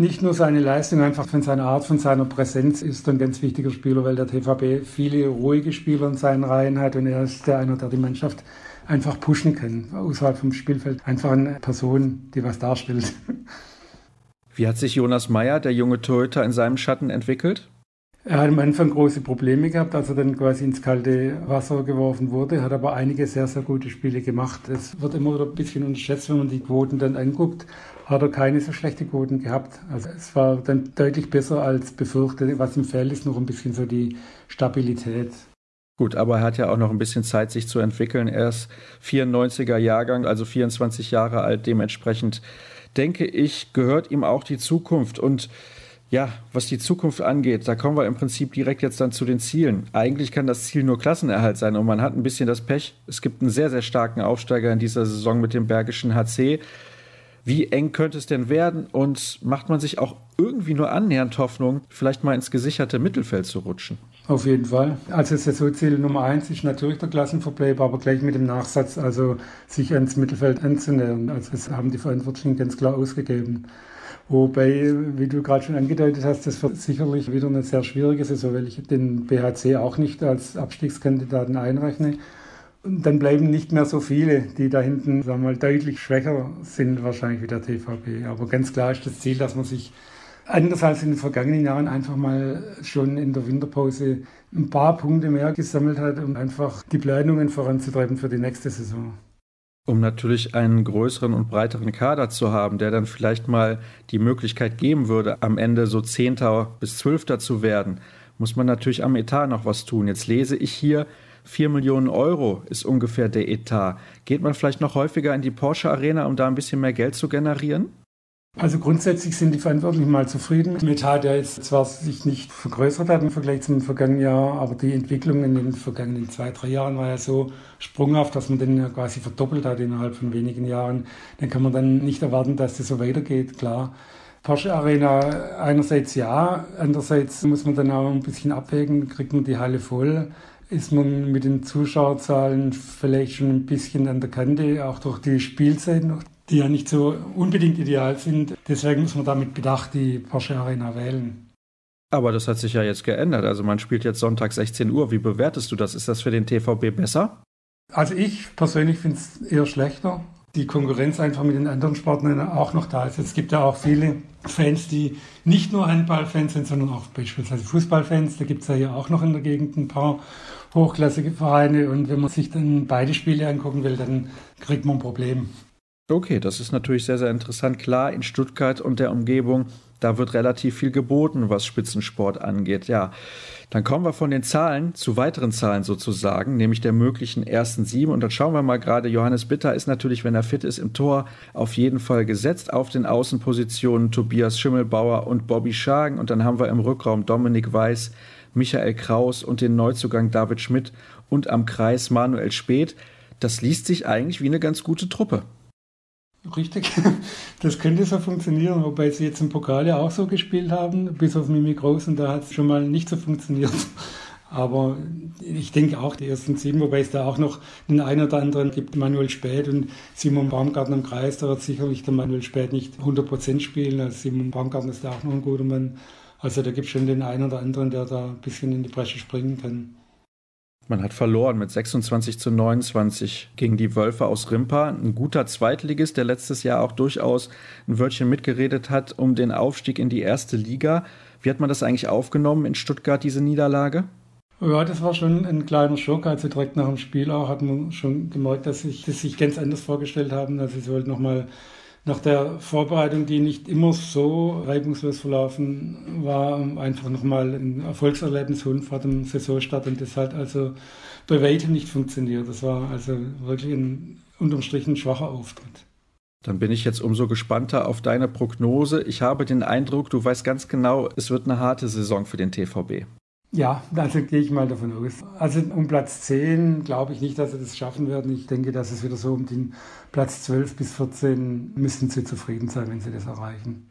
Nicht nur seine Leistung, einfach von seiner Art, von seiner Präsenz ist ein ganz wichtiger Spieler, weil der TVB viele ruhige Spieler in seinen Reihen hat und er ist der einer, der die Mannschaft einfach pushen kann, außerhalb vom Spielfeld. Einfach eine Person, die was darstellt. Wie hat sich Jonas Meyer, der junge Torhüter, in seinem Schatten entwickelt? Er hat am Anfang große Probleme gehabt, als er dann quasi ins kalte Wasser geworfen wurde, hat aber einige sehr, sehr gute Spiele gemacht. Es wird immer wieder ein bisschen unterschätzt, wenn man die Quoten dann anguckt hat er keine so schlechte Quoten gehabt. Also es war dann deutlich besser als befürchtet. Was ihm fehlt, ist noch ein bisschen so die Stabilität. Gut, aber er hat ja auch noch ein bisschen Zeit, sich zu entwickeln. Er ist 94er Jahrgang, also 24 Jahre alt. Dementsprechend denke ich, gehört ihm auch die Zukunft. Und ja, was die Zukunft angeht, da kommen wir im Prinzip direkt jetzt dann zu den Zielen. Eigentlich kann das Ziel nur Klassenerhalt sein und man hat ein bisschen das Pech. Es gibt einen sehr, sehr starken Aufsteiger in dieser Saison mit dem Bergischen HC. Wie eng könnte es denn werden? Und macht man sich auch irgendwie nur annähernd Hoffnung, vielleicht mal ins gesicherte Mittelfeld zu rutschen? Auf jeden Fall. Also Saisonziel Nummer eins ist natürlich der Klassenverbleib, aber gleich mit dem Nachsatz, also sich ans Mittelfeld anzunähern. Also das haben die Verantwortlichen ganz klar ausgegeben. Wobei, wie du gerade schon angedeutet hast, das wird sicherlich wieder eine sehr schwierige Saison, weil ich den BHC auch nicht als Abstiegskandidaten einrechne. Dann bleiben nicht mehr so viele, die da hinten sagen wir mal, deutlich schwächer sind wahrscheinlich wie der TVP. Aber ganz klar ist das Ziel, dass man sich anders als in den vergangenen Jahren einfach mal schon in der Winterpause ein paar Punkte mehr gesammelt hat, um einfach die Planungen voranzutreiben für die nächste Saison. Um natürlich einen größeren und breiteren Kader zu haben, der dann vielleicht mal die Möglichkeit geben würde, am Ende so Zehnter bis Zwölfter zu werden, muss man natürlich am Etat noch was tun. Jetzt lese ich hier, 4 Millionen Euro ist ungefähr der Etat. Geht man vielleicht noch häufiger in die Porsche Arena, um da ein bisschen mehr Geld zu generieren? Also grundsätzlich sind die Verantwortlichen mal zufrieden. Metall, der jetzt zwar sich nicht vergrößert hat im Vergleich zum vergangenen Jahr, aber die Entwicklung in den vergangenen zwei, drei Jahren war ja so sprunghaft, dass man den quasi verdoppelt hat innerhalb von wenigen Jahren. Dann kann man dann nicht erwarten, dass das so weitergeht, klar. Porsche Arena einerseits ja, andererseits muss man dann auch ein bisschen abwägen, kriegt man die Halle voll, ist man mit den Zuschauerzahlen vielleicht schon ein bisschen an der Kante, auch durch die Spielzeit noch, die ja nicht so unbedingt ideal sind. Deswegen muss man da mit Bedacht die Porsche Arena wählen. Aber das hat sich ja jetzt geändert. Also man spielt jetzt Sonntag 16 Uhr. Wie bewertest du das? Ist das für den TVB besser? Also ich persönlich finde es eher schlechter. Die Konkurrenz einfach mit den anderen Sportlern auch noch da ist. Es gibt ja auch viele Fans, die nicht nur Handballfans sind, sondern auch beispielsweise Fußballfans. Da gibt es ja hier auch noch in der Gegend ein paar hochklassige Vereine. Und wenn man sich dann beide Spiele angucken will, dann kriegt man ein Problem. Okay, das ist natürlich sehr, sehr interessant. Klar, in Stuttgart und der Umgebung, da wird relativ viel geboten, was Spitzensport angeht. Ja, dann kommen wir von den Zahlen zu weiteren Zahlen sozusagen, nämlich der möglichen ersten sieben. Und dann schauen wir mal gerade, Johannes Bitter ist natürlich, wenn er fit ist, im Tor auf jeden Fall gesetzt. Auf den Außenpositionen Tobias Schimmelbauer und Bobby Schagen. Und dann haben wir im Rückraum Dominik Weiß, Michael Kraus und den Neuzugang David Schmidt und am Kreis Manuel Speth. Das liest sich eigentlich wie eine ganz gute Truppe. Richtig, das könnte so funktionieren, wobei sie jetzt im Pokal ja auch so gespielt haben, bis auf Mimi Groß und da hat es schon mal nicht so funktioniert. Aber ich denke auch die ersten sieben, wobei es da auch noch den einen oder anderen gibt, Manuel Späth und Simon Baumgartner im Kreis, da wird sicherlich der Manuel Späth nicht 100% spielen, also Simon Baumgartner ist da auch noch ein guter Mann. Also da gibt es schon den einen oder anderen, der da ein bisschen in die Bresche springen kann. Man hat verloren mit 26 zu 29 gegen die Wölfe aus Rimpa. Ein guter Zweitligist, der letztes Jahr auch durchaus ein Wörtchen mitgeredet hat um den Aufstieg in die erste Liga. Wie hat man das eigentlich aufgenommen in Stuttgart, diese Niederlage? Ja, das war schon ein kleiner Schock. Also direkt nach dem Spiel auch hat man schon gemerkt, dass sie das sich ganz anders vorgestellt haben. Also sie wollten nochmal nach der Vorbereitung, die nicht immer so reibungslos verlaufen war, einfach nochmal ein Erfolgserlebnis holen vor dem Saisonstart und das hat also bei weitem nicht funktioniert. Das war also wirklich ein unterm Strich ein schwacher Auftritt. Dann bin ich jetzt umso gespannter auf deine Prognose. Ich habe den Eindruck, du weißt ganz genau, es wird eine harte Saison für den TVB. Ja, also gehe ich mal davon aus. Also um Platz 10 glaube ich nicht, dass sie das schaffen werden. Ich denke, dass es wieder so um den Platz 12 bis 14 müssten sie zufrieden sein, wenn sie das erreichen.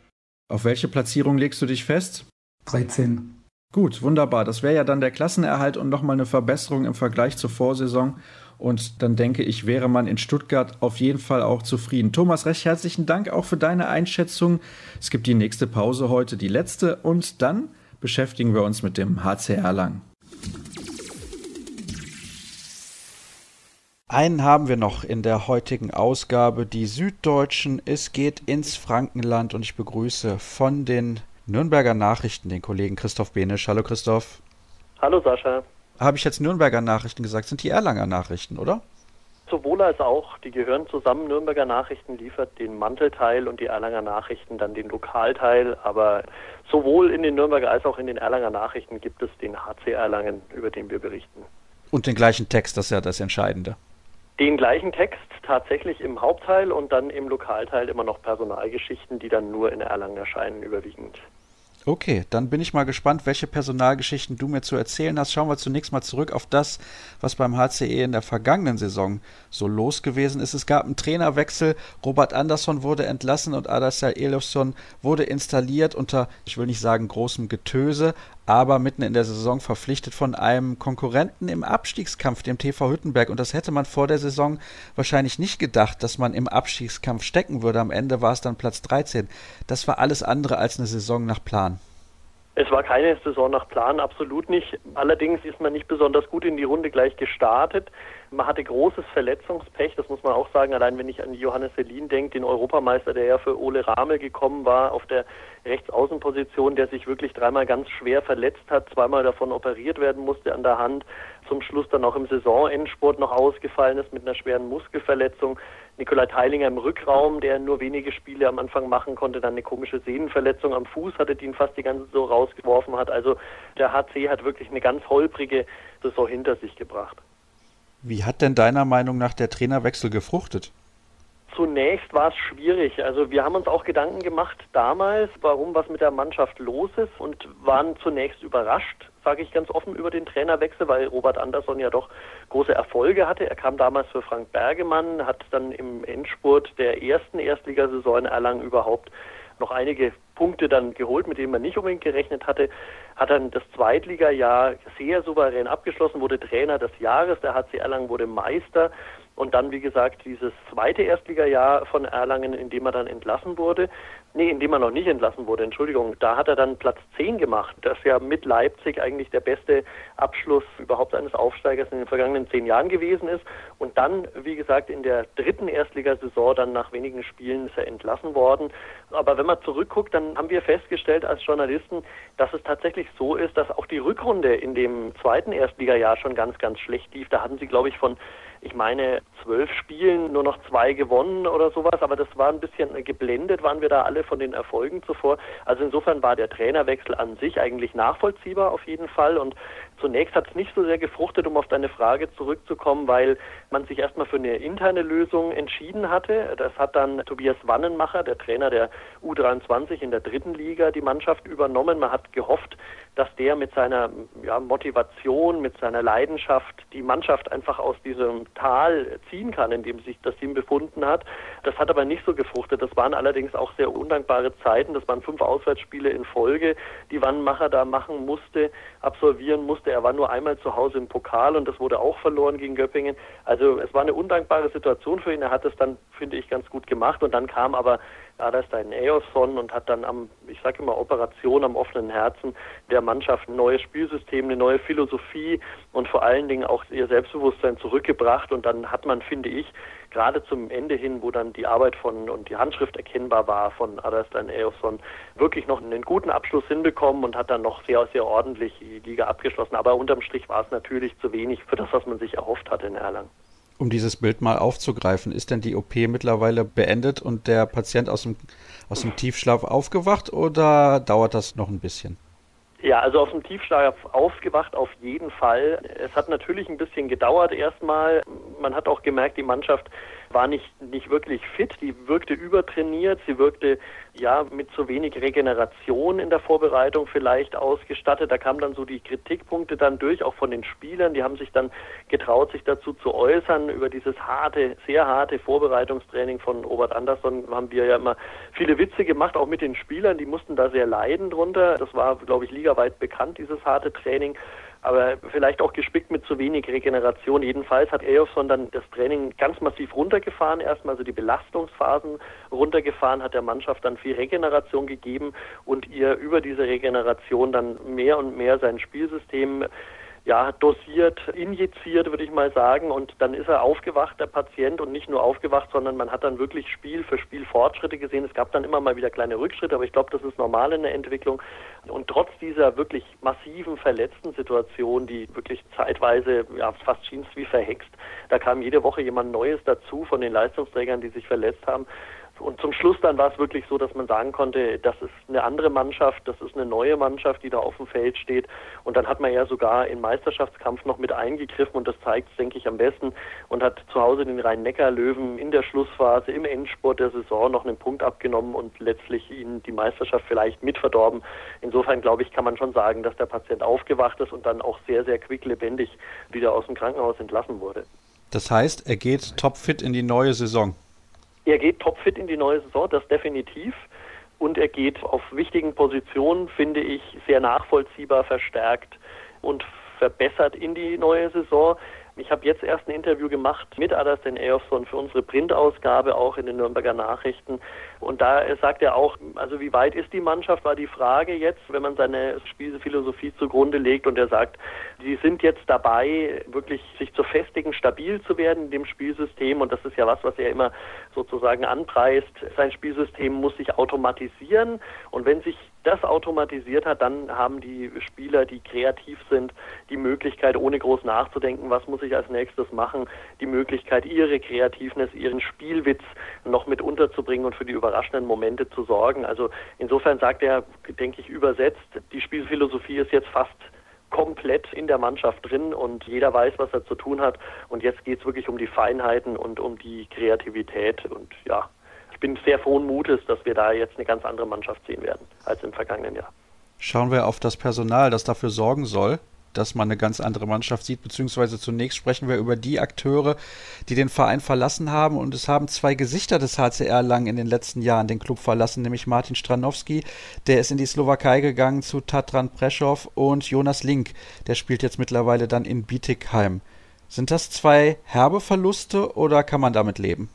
Auf welche Platzierung legst du dich fest? 13. Gut, wunderbar. Das wäre ja dann der Klassenerhalt und nochmal eine Verbesserung im Vergleich zur Vorsaison. Und dann denke ich, wäre man in Stuttgart auf jeden Fall auch zufrieden. Thomas, recht herzlichen Dank auch für deine Einschätzung. Es gibt die nächste Pause heute, die letzte. Und dann beschäftigen wir uns mit dem HCR lang. Einen haben wir noch in der heutigen Ausgabe, die Süddeutschen. Es geht ins Frankenland und ich begrüße von den Nürnberger Nachrichten den Kollegen Christoph Benisch. Hallo Christoph. Hallo Sascha. Habe ich jetzt Nürnberger Nachrichten gesagt? Sind die Erlanger Nachrichten, oder? Sowohl als auch, die gehören zusammen. Nürnberger Nachrichten liefert den Mantelteil und die Erlanger Nachrichten dann den Lokalteil. Aber sowohl in den Nürnberger als auch in den Erlanger Nachrichten gibt es den HC Erlangen, über den wir berichten. Und den gleichen Text, das ist ja das Entscheidende. Den gleichen Text tatsächlich im Hauptteil und dann im Lokalteil immer noch Personalgeschichten, die dann nur in Erlangen erscheinen, überwiegend. Okay, dann bin ich mal gespannt, welche Personalgeschichten du mir zu erzählen hast. Schauen wir zunächst mal zurück auf das, was beim HCE in der vergangenen Saison so los gewesen ist. Es gab einen Trainerwechsel, Robert Andersson wurde entlassen und Adasja Elofsson wurde installiert unter, ich will nicht sagen großem Getöse, aber mitten in der Saison verpflichtet von einem Konkurrenten im Abstiegskampf, dem TV Hüttenberg. Und das hätte man vor der Saison wahrscheinlich nicht gedacht, dass man im Abstiegskampf stecken würde. Am Ende war es dann Platz 13. Das war alles andere als eine Saison nach Plan. Es war keine Saison nach Plan, absolut nicht. Allerdings ist man nicht besonders gut in die Runde gleich gestartet. Man hatte großes Verletzungspech, das muss man auch sagen. Allein wenn ich an Johannes Selin denke, den Europameister, der ja für Ole Rahmel gekommen war, auf der Rechtsaußenposition, der sich wirklich dreimal ganz schwer verletzt hat, zweimal davon operiert werden musste an der Hand, zum Schluss dann auch im Saisonendsport noch ausgefallen ist mit einer schweren Muskelverletzung. Nikolai Teilinger im Rückraum, der nur wenige Spiele am Anfang machen konnte, dann eine komische Sehnenverletzung am Fuß hatte, die ihn fast die ganze Saison rausgeworfen hat. Also der HC hat wirklich eine ganz holprige Saison hinter sich gebracht. Wie hat denn deiner Meinung nach der Trainerwechsel gefruchtet? Zunächst war es schwierig. Also wir haben uns auch Gedanken gemacht damals, warum was mit der Mannschaft los ist und waren zunächst überrascht, sage ich ganz offen, über den Trainerwechsel, weil Robert Andersson ja doch große Erfolge hatte. Er kam damals für Frank Bergemann, hat dann im Endspurt der ersten Erstligasaison Erlangen überhaupt noch einige Punkte dann geholt, mit denen man nicht unbedingt gerechnet hatte, hat dann das Zweitligajahr sehr souverän abgeschlossen, wurde Trainer des Jahres, der HC Erlangen wurde Meister und dann, wie gesagt, dieses zweite Erstligajahr von Erlangen, in dem er dann entlassen wurde. Nee, in dem er noch nicht entlassen wurde, Entschuldigung. Da hat er dann Platz 10 gemacht. Das ja mit Leipzig eigentlich der beste Abschluss überhaupt eines Aufsteigers in den vergangenen zehn Jahren gewesen ist. Und dann, wie gesagt, in der dritten Erstligasaison, dann nach wenigen Spielen ist er entlassen worden. Aber wenn man zurückguckt, dann haben wir festgestellt als Journalisten, dass es tatsächlich so ist, dass auch die Rückrunde in dem zweiten Erstligajahr schon ganz, ganz schlecht lief. Da hatten sie, glaube ich, von ich meine, zwölf Spielen nur noch zwei gewonnen oder sowas, aber das war ein bisschen geblendet, waren wir da alle von den Erfolgen zuvor. Also insofern war der Trainerwechsel an sich eigentlich nachvollziehbar auf jeden Fall und zunächst hat es nicht so sehr gefruchtet, um auf deine Frage zurückzukommen, weil man sich erstmal für eine interne Lösung entschieden hatte. Das hat dann Tobias Wannenmacher, der Trainer der U23 in der dritten Liga, die Mannschaft übernommen. Man hat gehofft, dass der mit seiner ja, Motivation, mit seiner Leidenschaft die Mannschaft einfach aus diesem Tal ziehen kann, in dem sich das Team befunden hat. Das hat aber nicht so gefruchtet. Das waren allerdings auch sehr undankbare Zeiten. Das waren fünf Auswärtsspiele in Folge, die Wannenmacher da machen musste, absolvieren musste. Er war nur einmal zu Hause im Pokal und das wurde auch verloren gegen Göppingen. Also es war eine undankbare Situation für ihn. Er hat es dann, finde ich, ganz gut gemacht. Und dann kam aber Aderstein Eosson und hat dann am, ich sage immer, Operation am offenen Herzen der Mannschaft ein neues Spielsystem, eine neue Philosophie und vor allen Dingen auch ihr Selbstbewusstsein zurückgebracht. Und dann hat man, finde ich, gerade zum Ende hin, wo dann die Arbeit von und die Handschrift erkennbar war von Aderstein Eosson, wirklich noch einen guten Abschluss hinbekommen und hat dann noch sehr, sehr ordentlich die Liga abgeschlossen. Aber unterm Strich war es natürlich zu wenig für das, was man sich erhofft hatte in Erlangen. Um dieses Bild mal aufzugreifen, ist denn die OP mittlerweile beendet und der Patient aus dem, aus dem Tiefschlaf aufgewacht oder dauert das noch ein bisschen? Ja, also aus dem Tiefschlaf aufgewacht auf jeden Fall. Es hat natürlich ein bisschen gedauert erstmal. Man hat auch gemerkt, die Mannschaft war nicht, nicht wirklich fit, die wirkte übertrainiert, sie wirkte ja mit zu wenig Regeneration in der Vorbereitung vielleicht ausgestattet. Da kamen dann so die Kritikpunkte dann durch, auch von den Spielern, die haben sich dann getraut, sich dazu zu äußern. Über dieses harte, sehr harte Vorbereitungstraining von Robert Andersson haben wir ja immer viele Witze gemacht, auch mit den Spielern, die mussten da sehr leiden drunter. Das war, glaube ich, ligaweit bekannt, dieses harte Training aber vielleicht auch gespickt mit zu wenig Regeneration. Jedenfalls hat Ejofsson dann das Training ganz massiv runtergefahren, erstmal so die Belastungsphasen runtergefahren, hat der Mannschaft dann viel Regeneration gegeben und ihr über diese Regeneration dann mehr und mehr sein Spielsystem ja, dosiert, injiziert, würde ich mal sagen. Und dann ist er aufgewacht, der Patient, und nicht nur aufgewacht, sondern man hat dann wirklich Spiel für Spiel Fortschritte gesehen. Es gab dann immer mal wieder kleine Rückschritte, aber ich glaube, das ist normal in der Entwicklung. Und trotz dieser wirklich massiven verletzten Situation, die wirklich zeitweise ja, fast schien es wie verhext, da kam jede Woche jemand Neues dazu von den Leistungsträgern, die sich verletzt haben. Und zum Schluss dann war es wirklich so, dass man sagen konnte, das ist eine andere Mannschaft, das ist eine neue Mannschaft, die da auf dem Feld steht. Und dann hat man ja sogar im Meisterschaftskampf noch mit eingegriffen und das zeigt es, denke ich, am besten und hat zu Hause den Rhein-Neckar-Löwen in der Schlussphase, im Endspurt der Saison noch einen Punkt abgenommen und letztlich ihnen die Meisterschaft vielleicht mitverdorben. Insofern, glaube ich, kann man schon sagen, dass der Patient aufgewacht ist und dann auch sehr, sehr quicklebendig wieder aus dem Krankenhaus entlassen wurde. Das heißt, er geht topfit in die neue Saison. Er geht topfit in die neue Saison, das definitiv. Und er geht auf wichtigen Positionen, finde ich, sehr nachvollziehbar verstärkt und verbessert in die neue Saison. Ich habe jetzt erst ein Interview gemacht mit Aderstein Eyofsson für unsere Printausgabe auch in den Nürnberger Nachrichten. Und da sagt er auch, also wie weit ist die Mannschaft, war die Frage jetzt, wenn man seine Spielphilosophie zugrunde legt. Und er sagt, sie sind jetzt dabei, wirklich sich zu festigen, stabil zu werden in dem Spielsystem. Und das ist ja was, was er immer sozusagen anpreist. Sein Spielsystem muss sich automatisieren. Und wenn sich das automatisiert hat, dann haben die Spieler, die kreativ sind, die Möglichkeit, ohne groß nachzudenken, was muss ich als nächstes machen, die Möglichkeit, ihre Kreativness, ihren Spielwitz noch mit unterzubringen und für die überraschenden Momente zu sorgen. Also insofern sagt er, denke ich, übersetzt, die Spielphilosophie ist jetzt fast komplett in der Mannschaft drin und jeder weiß, was er zu tun hat. Und jetzt geht es wirklich um die Feinheiten und um die Kreativität. Und ja, ich bin sehr frohen Mutes, dass wir da jetzt eine ganz andere Mannschaft sehen werden als im vergangenen Jahr. Schauen wir auf das Personal, das dafür sorgen soll, dass man eine ganz andere Mannschaft sieht, beziehungsweise zunächst sprechen wir über die Akteure, die den Verein verlassen haben und es haben zwei Gesichter des HCR lang in den letzten Jahren den Club verlassen, nämlich Martin Stranowski, der ist in die Slowakei gegangen zu Tatran Preschow und Jonas Link, der spielt jetzt mittlerweile dann in Bietigheim. Sind das zwei herbe Verluste oder kann man damit leben?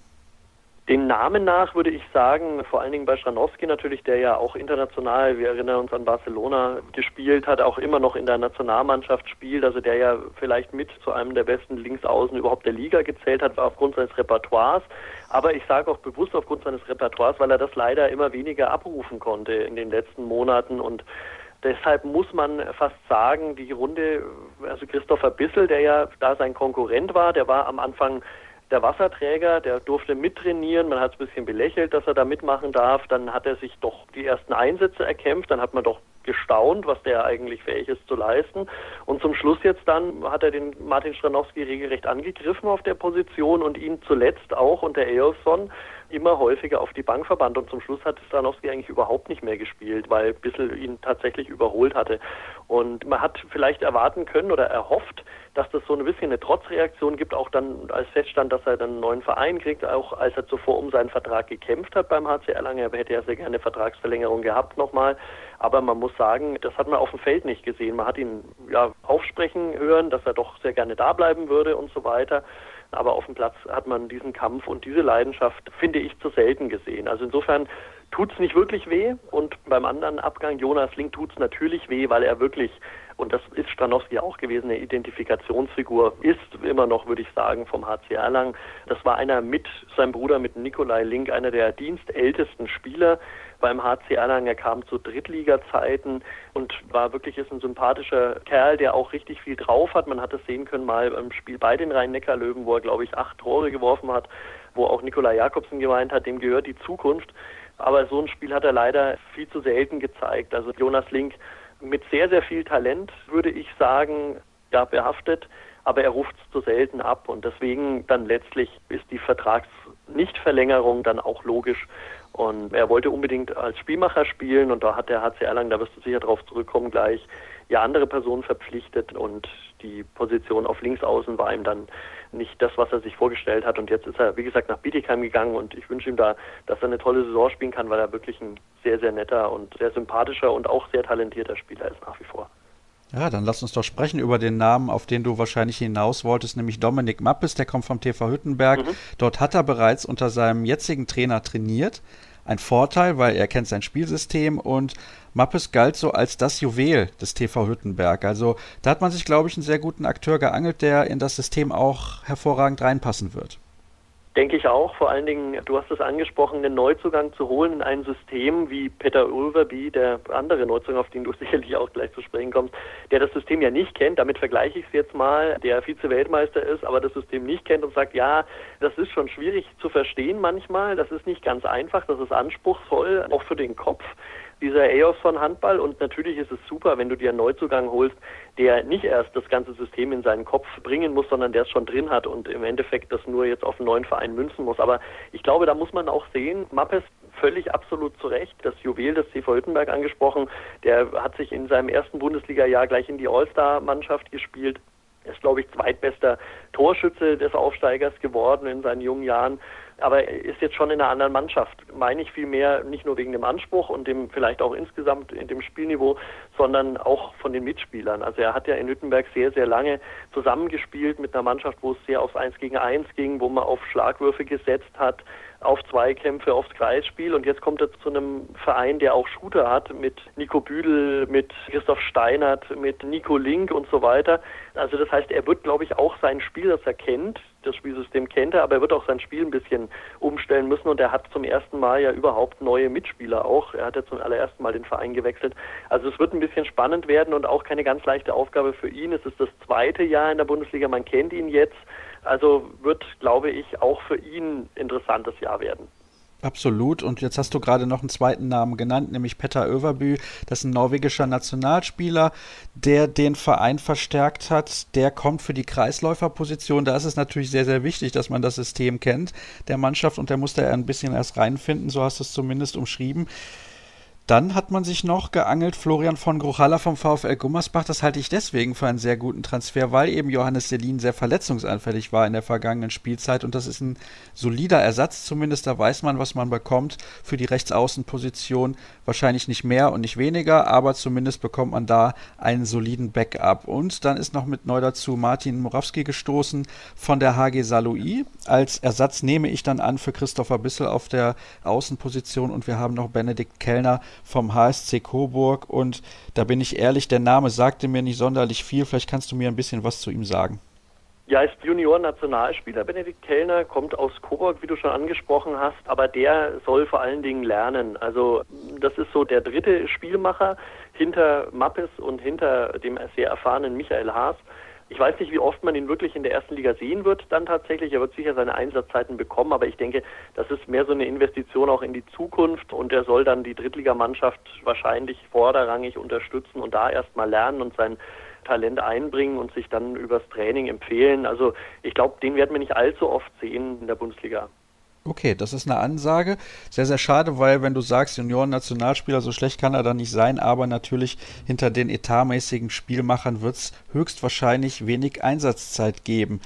Den Namen nach würde ich sagen, vor allen Dingen bei Schranowski natürlich, der ja auch international, wir erinnern uns an Barcelona, gespielt hat, auch immer noch in der Nationalmannschaft spielt, also der ja vielleicht mit zu einem der besten Linksaußen überhaupt der Liga gezählt hat, aufgrund seines Repertoires. Aber ich sage auch bewusst aufgrund seines Repertoires, weil er das leider immer weniger abrufen konnte in den letzten Monaten und Deshalb muss man fast sagen, die Runde, also Christopher Bissel, der ja da sein Konkurrent war, der war am Anfang der Wasserträger, der durfte mittrainieren. Man hat es ein bisschen belächelt, dass er da mitmachen darf. Dann hat er sich doch die ersten Einsätze erkämpft. Dann hat man doch gestaunt, was der eigentlich fähig ist zu leisten. Und zum Schluss jetzt dann hat er den Martin Stranowski regelrecht angegriffen auf der Position und ihn zuletzt auch unter Eolson immer häufiger auf die Bank verbannt und zum Schluss hat Stranowski eigentlich überhaupt nicht mehr gespielt, weil Bissel ihn tatsächlich überholt hatte. Und man hat vielleicht erwarten können oder erhofft, dass das so ein bisschen eine Trotzreaktion gibt, auch dann als feststand, dass er dann einen neuen Verein kriegt, auch als er zuvor um seinen Vertrag gekämpft hat beim HC Erlangen. Er hätte ja sehr gerne eine Vertragsverlängerung gehabt nochmal. Aber man muss sagen, das hat man auf dem Feld nicht gesehen. Man hat ihn ja aufsprechen hören, dass er doch sehr gerne da bleiben würde und so weiter. Aber auf dem Platz hat man diesen Kampf und diese Leidenschaft, finde ich, zu selten gesehen. Also insofern tut es nicht wirklich weh. Und beim anderen Abgang, Jonas Link, tut es natürlich weh, weil er wirklich, und das ist Stranowski auch gewesen, eine Identifikationsfigur ist immer noch, würde ich sagen, vom HC Erlangen. Das war einer mit seinem Bruder, mit Nikolai Link, einer der dienstältesten Spieler beim HC Erlangen. Er kam zu Drittliga-Zeiten und war wirklich ist ein sympathischer Kerl, der auch richtig viel drauf hat. Man hat es sehen können mal beim Spiel bei den Rhein-Neckar-Löwen, wo er, glaube ich, acht Tore geworfen hat, wo auch Nikolai Jakobsen gemeint hat, dem gehört die Zukunft. Aber so ein Spiel hat er leider viel zu selten gezeigt. Also Jonas Link mit sehr, sehr viel Talent, würde ich sagen, ja, behaftet, aber er ruft es zu selten ab und deswegen dann letztlich ist die Vertragsnichtverlängerung dann auch logisch. Und er wollte unbedingt als Spielmacher spielen und da hat der HC Erlangen, da wirst du sicher darauf zurückkommen gleich, ja andere Personen verpflichtet und die Position auf Linksaußen war ihm dann nicht das, was er sich vorgestellt hat. Und jetzt ist er, wie gesagt, nach Bietigheim gegangen und ich wünsche ihm da, dass er eine tolle Saison spielen kann, weil er wirklich ein sehr, sehr netter und sehr sympathischer und auch sehr talentierter Spieler ist nach wie vor. Ja, dann lass uns doch sprechen über den Namen, auf den du wahrscheinlich hinaus wolltest, nämlich Dominik Mappes, der kommt vom TV Hüttenberg. Mhm. Dort hat er bereits unter seinem jetzigen Trainer trainiert ein Vorteil, weil er kennt sein Spielsystem und Mappes galt so als das Juwel des TV Hüttenberg. Also da hat man sich, glaube ich, einen sehr guten Akteur geangelt, der in das System auch hervorragend reinpassen wird. Denke ich auch. Vor allen Dingen, du hast es angesprochen, einen Neuzugang zu holen in ein System wie Peter Ulverby, der andere Neuzugang, auf den du sicherlich auch gleich zu sprechen kommst, der das System ja nicht kennt. Damit vergleiche ich es jetzt mal, der Vize-Weltmeister ist, aber das System nicht kennt und sagt, ja, das ist schon schwierig zu verstehen manchmal. Das ist nicht ganz einfach. Das ist anspruchsvoll, auch für den Kopf dieser EOS von Handball. Und natürlich ist es super, wenn du dir einen Neuzugang holst, der nicht erst das ganze System in seinen Kopf bringen muss, sondern der es schon drin hat und im Endeffekt das nur jetzt auf einen neuen Verein münzen muss. Aber ich glaube, da muss man auch sehen, Mappes völlig absolut zu Recht, das Juwel des CV Hüttenberg angesprochen, der hat sich in seinem ersten Bundesliga-Jahr gleich in die All-Star-Mannschaft gespielt. Ist, glaube ich, zweitbester Torschütze des Aufsteigers geworden in seinen jungen Jahren aber er ist jetzt schon in einer anderen Mannschaft. Meine ich vielmehr nicht nur wegen dem Anspruch und dem vielleicht auch insgesamt in dem Spielniveau, sondern auch von den Mitspielern. Also er hat ja in Hüttenberg sehr, sehr lange zusammengespielt mit einer Mannschaft, wo es sehr aufs Eins gegen Eins ging, wo man auf Schlagwürfe gesetzt hat, auf Zweikämpfe, aufs Kreisspiel und jetzt kommt er zu einem Verein, der auch Shooter hat mit Nico Büdel, mit Christoph Steinert, mit Nico Link und so weiter. Also das heißt, er wird, glaube ich, auch sein Spiel, das er kennt, das Spielsystem kennt er, aber er wird auch sein Spiel ein bisschen umstellen müssen und er hat zum ersten Mal ja überhaupt neue Mitspieler auch. Er hat ja zum allerersten Mal den Verein gewechselt. Also es wird ein bisschen spannend werden und auch keine ganz leichte Aufgabe für ihn. Es ist das zweite Jahr in der Bundesliga, man kennt ihn jetzt. Also wird, glaube ich, auch für ihn interessantes Jahr werden. Absolut. Und jetzt hast du gerade noch einen zweiten Namen genannt, nämlich Petter Överbü. Das ist ein norwegischer Nationalspieler, der den Verein verstärkt hat. Der kommt für die Kreisläuferposition. Da ist es natürlich sehr, sehr wichtig, dass man das System kennt der Mannschaft und der musste er ein bisschen erst reinfinden. So hast du es zumindest umschrieben. Dann hat man sich noch geangelt, Florian von Gruchalla vom VfL Gummersbach. Das halte ich deswegen für einen sehr guten Transfer, weil eben Johannes Selin sehr verletzungsanfällig war in der vergangenen Spielzeit. Und das ist ein solider Ersatz zumindest. Da weiß man, was man bekommt für die Rechtsaußenposition. Wahrscheinlich nicht mehr und nicht weniger, aber zumindest bekommt man da einen soliden Backup. Und dann ist noch mit neu dazu Martin Morawski gestoßen von der HG Saloui. Als Ersatz nehme ich dann an für Christopher Bissel auf der Außenposition. Und wir haben noch Benedikt Kellner vom HSC Coburg und da bin ich ehrlich, der Name sagte mir nicht sonderlich viel. Vielleicht kannst du mir ein bisschen was zu ihm sagen. Ja, ist Junior-Nationalspieler. Benedikt Kellner kommt aus Coburg, wie du schon angesprochen hast, aber der soll vor allen Dingen lernen. Also das ist so der dritte Spielmacher hinter Mappes und hinter dem sehr erfahrenen Michael Haas. Ich weiß nicht, wie oft man ihn wirklich in der ersten Liga sehen wird, dann tatsächlich. Er wird sicher seine Einsatzzeiten bekommen, aber ich denke, das ist mehr so eine Investition auch in die Zukunft und er soll dann die Drittligamannschaft wahrscheinlich vorderrangig unterstützen und da erstmal lernen und sein Talent einbringen und sich dann übers Training empfehlen. Also ich glaube, den werden wir nicht allzu oft sehen in der Bundesliga. Okay, das ist eine Ansage. Sehr, sehr schade, weil wenn du sagst, Junioren-Nationalspieler, so schlecht kann er dann nicht sein, aber natürlich hinter den etatmäßigen Spielmachern wird es höchstwahrscheinlich wenig Einsatzzeit geben.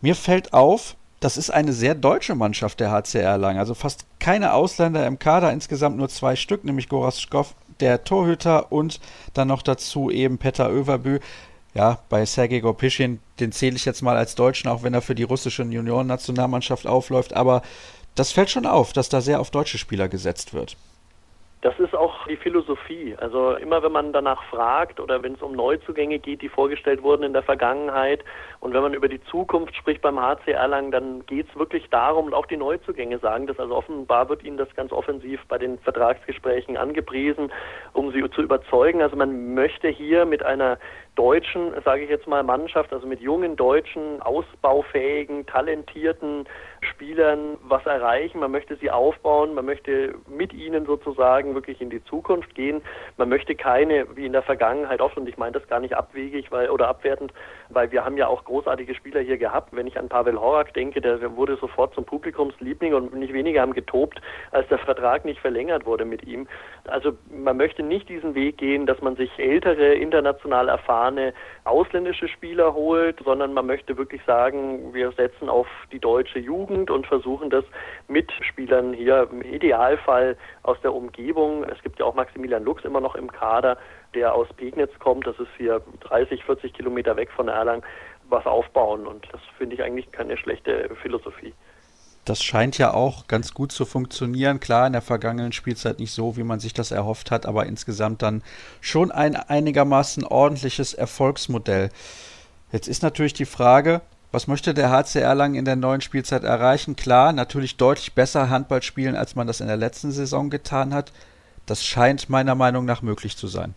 Mir fällt auf, das ist eine sehr deutsche Mannschaft der HCR Lang. Also fast keine Ausländer im Kader, insgesamt nur zwei Stück, nämlich Goras Schkoff, der Torhüter und dann noch dazu eben Petter Överbü ja, bei Sergei Gorpischin, den zähle ich jetzt mal als Deutschen, auch wenn er für die russische Junioren-Nationalmannschaft aufläuft, aber das fällt schon auf, dass da sehr auf deutsche Spieler gesetzt wird. Das ist auch die Philosophie. Also immer wenn man danach fragt oder wenn es um Neuzugänge geht, die vorgestellt wurden in der Vergangenheit und wenn man über die Zukunft spricht beim HC Erlangen, dann geht es wirklich darum und auch die Neuzugänge sagen das. Also offenbar wird ihnen das ganz offensiv bei den Vertragsgesprächen angepriesen, um sie zu überzeugen. Also man möchte hier mit einer deutschen, sage ich jetzt mal, Mannschaft, also mit jungen deutschen, ausbaufähigen, talentierten Spielern was erreichen. Man möchte sie aufbauen, man möchte mit ihnen sozusagen wirklich in die Zukunft gehen. Man möchte keine, wie in der Vergangenheit oft, und ich meine das gar nicht abwegig weil, oder abwertend, weil wir haben ja auch großartige Spieler hier gehabt. Wenn ich an Pavel Horak denke, der wurde sofort zum Publikumsliebling und nicht weniger haben getobt, als der Vertrag nicht verlängert wurde mit ihm. Also man möchte nicht diesen Weg gehen, dass man sich ältere, international erfahrene ausländische Spieler holt, sondern man möchte wirklich sagen, wir setzen auf die deutsche Jugend und versuchen das mit Spielern hier im Idealfall aus der Umgebung. Es gibt ja auch Maximilian Lux immer noch im Kader, der aus Pegnitz kommt. Das ist hier 30, 40 Kilometer weg von Erlangen was aufbauen. Und das finde ich eigentlich keine schlechte Philosophie. Das scheint ja auch ganz gut zu funktionieren. Klar, in der vergangenen Spielzeit nicht so, wie man sich das erhofft hat, aber insgesamt dann schon ein einigermaßen ordentliches Erfolgsmodell. Jetzt ist natürlich die Frage, was möchte der HCR lang in der neuen Spielzeit erreichen? Klar, natürlich deutlich besser Handball spielen, als man das in der letzten Saison getan hat. Das scheint meiner Meinung nach möglich zu sein.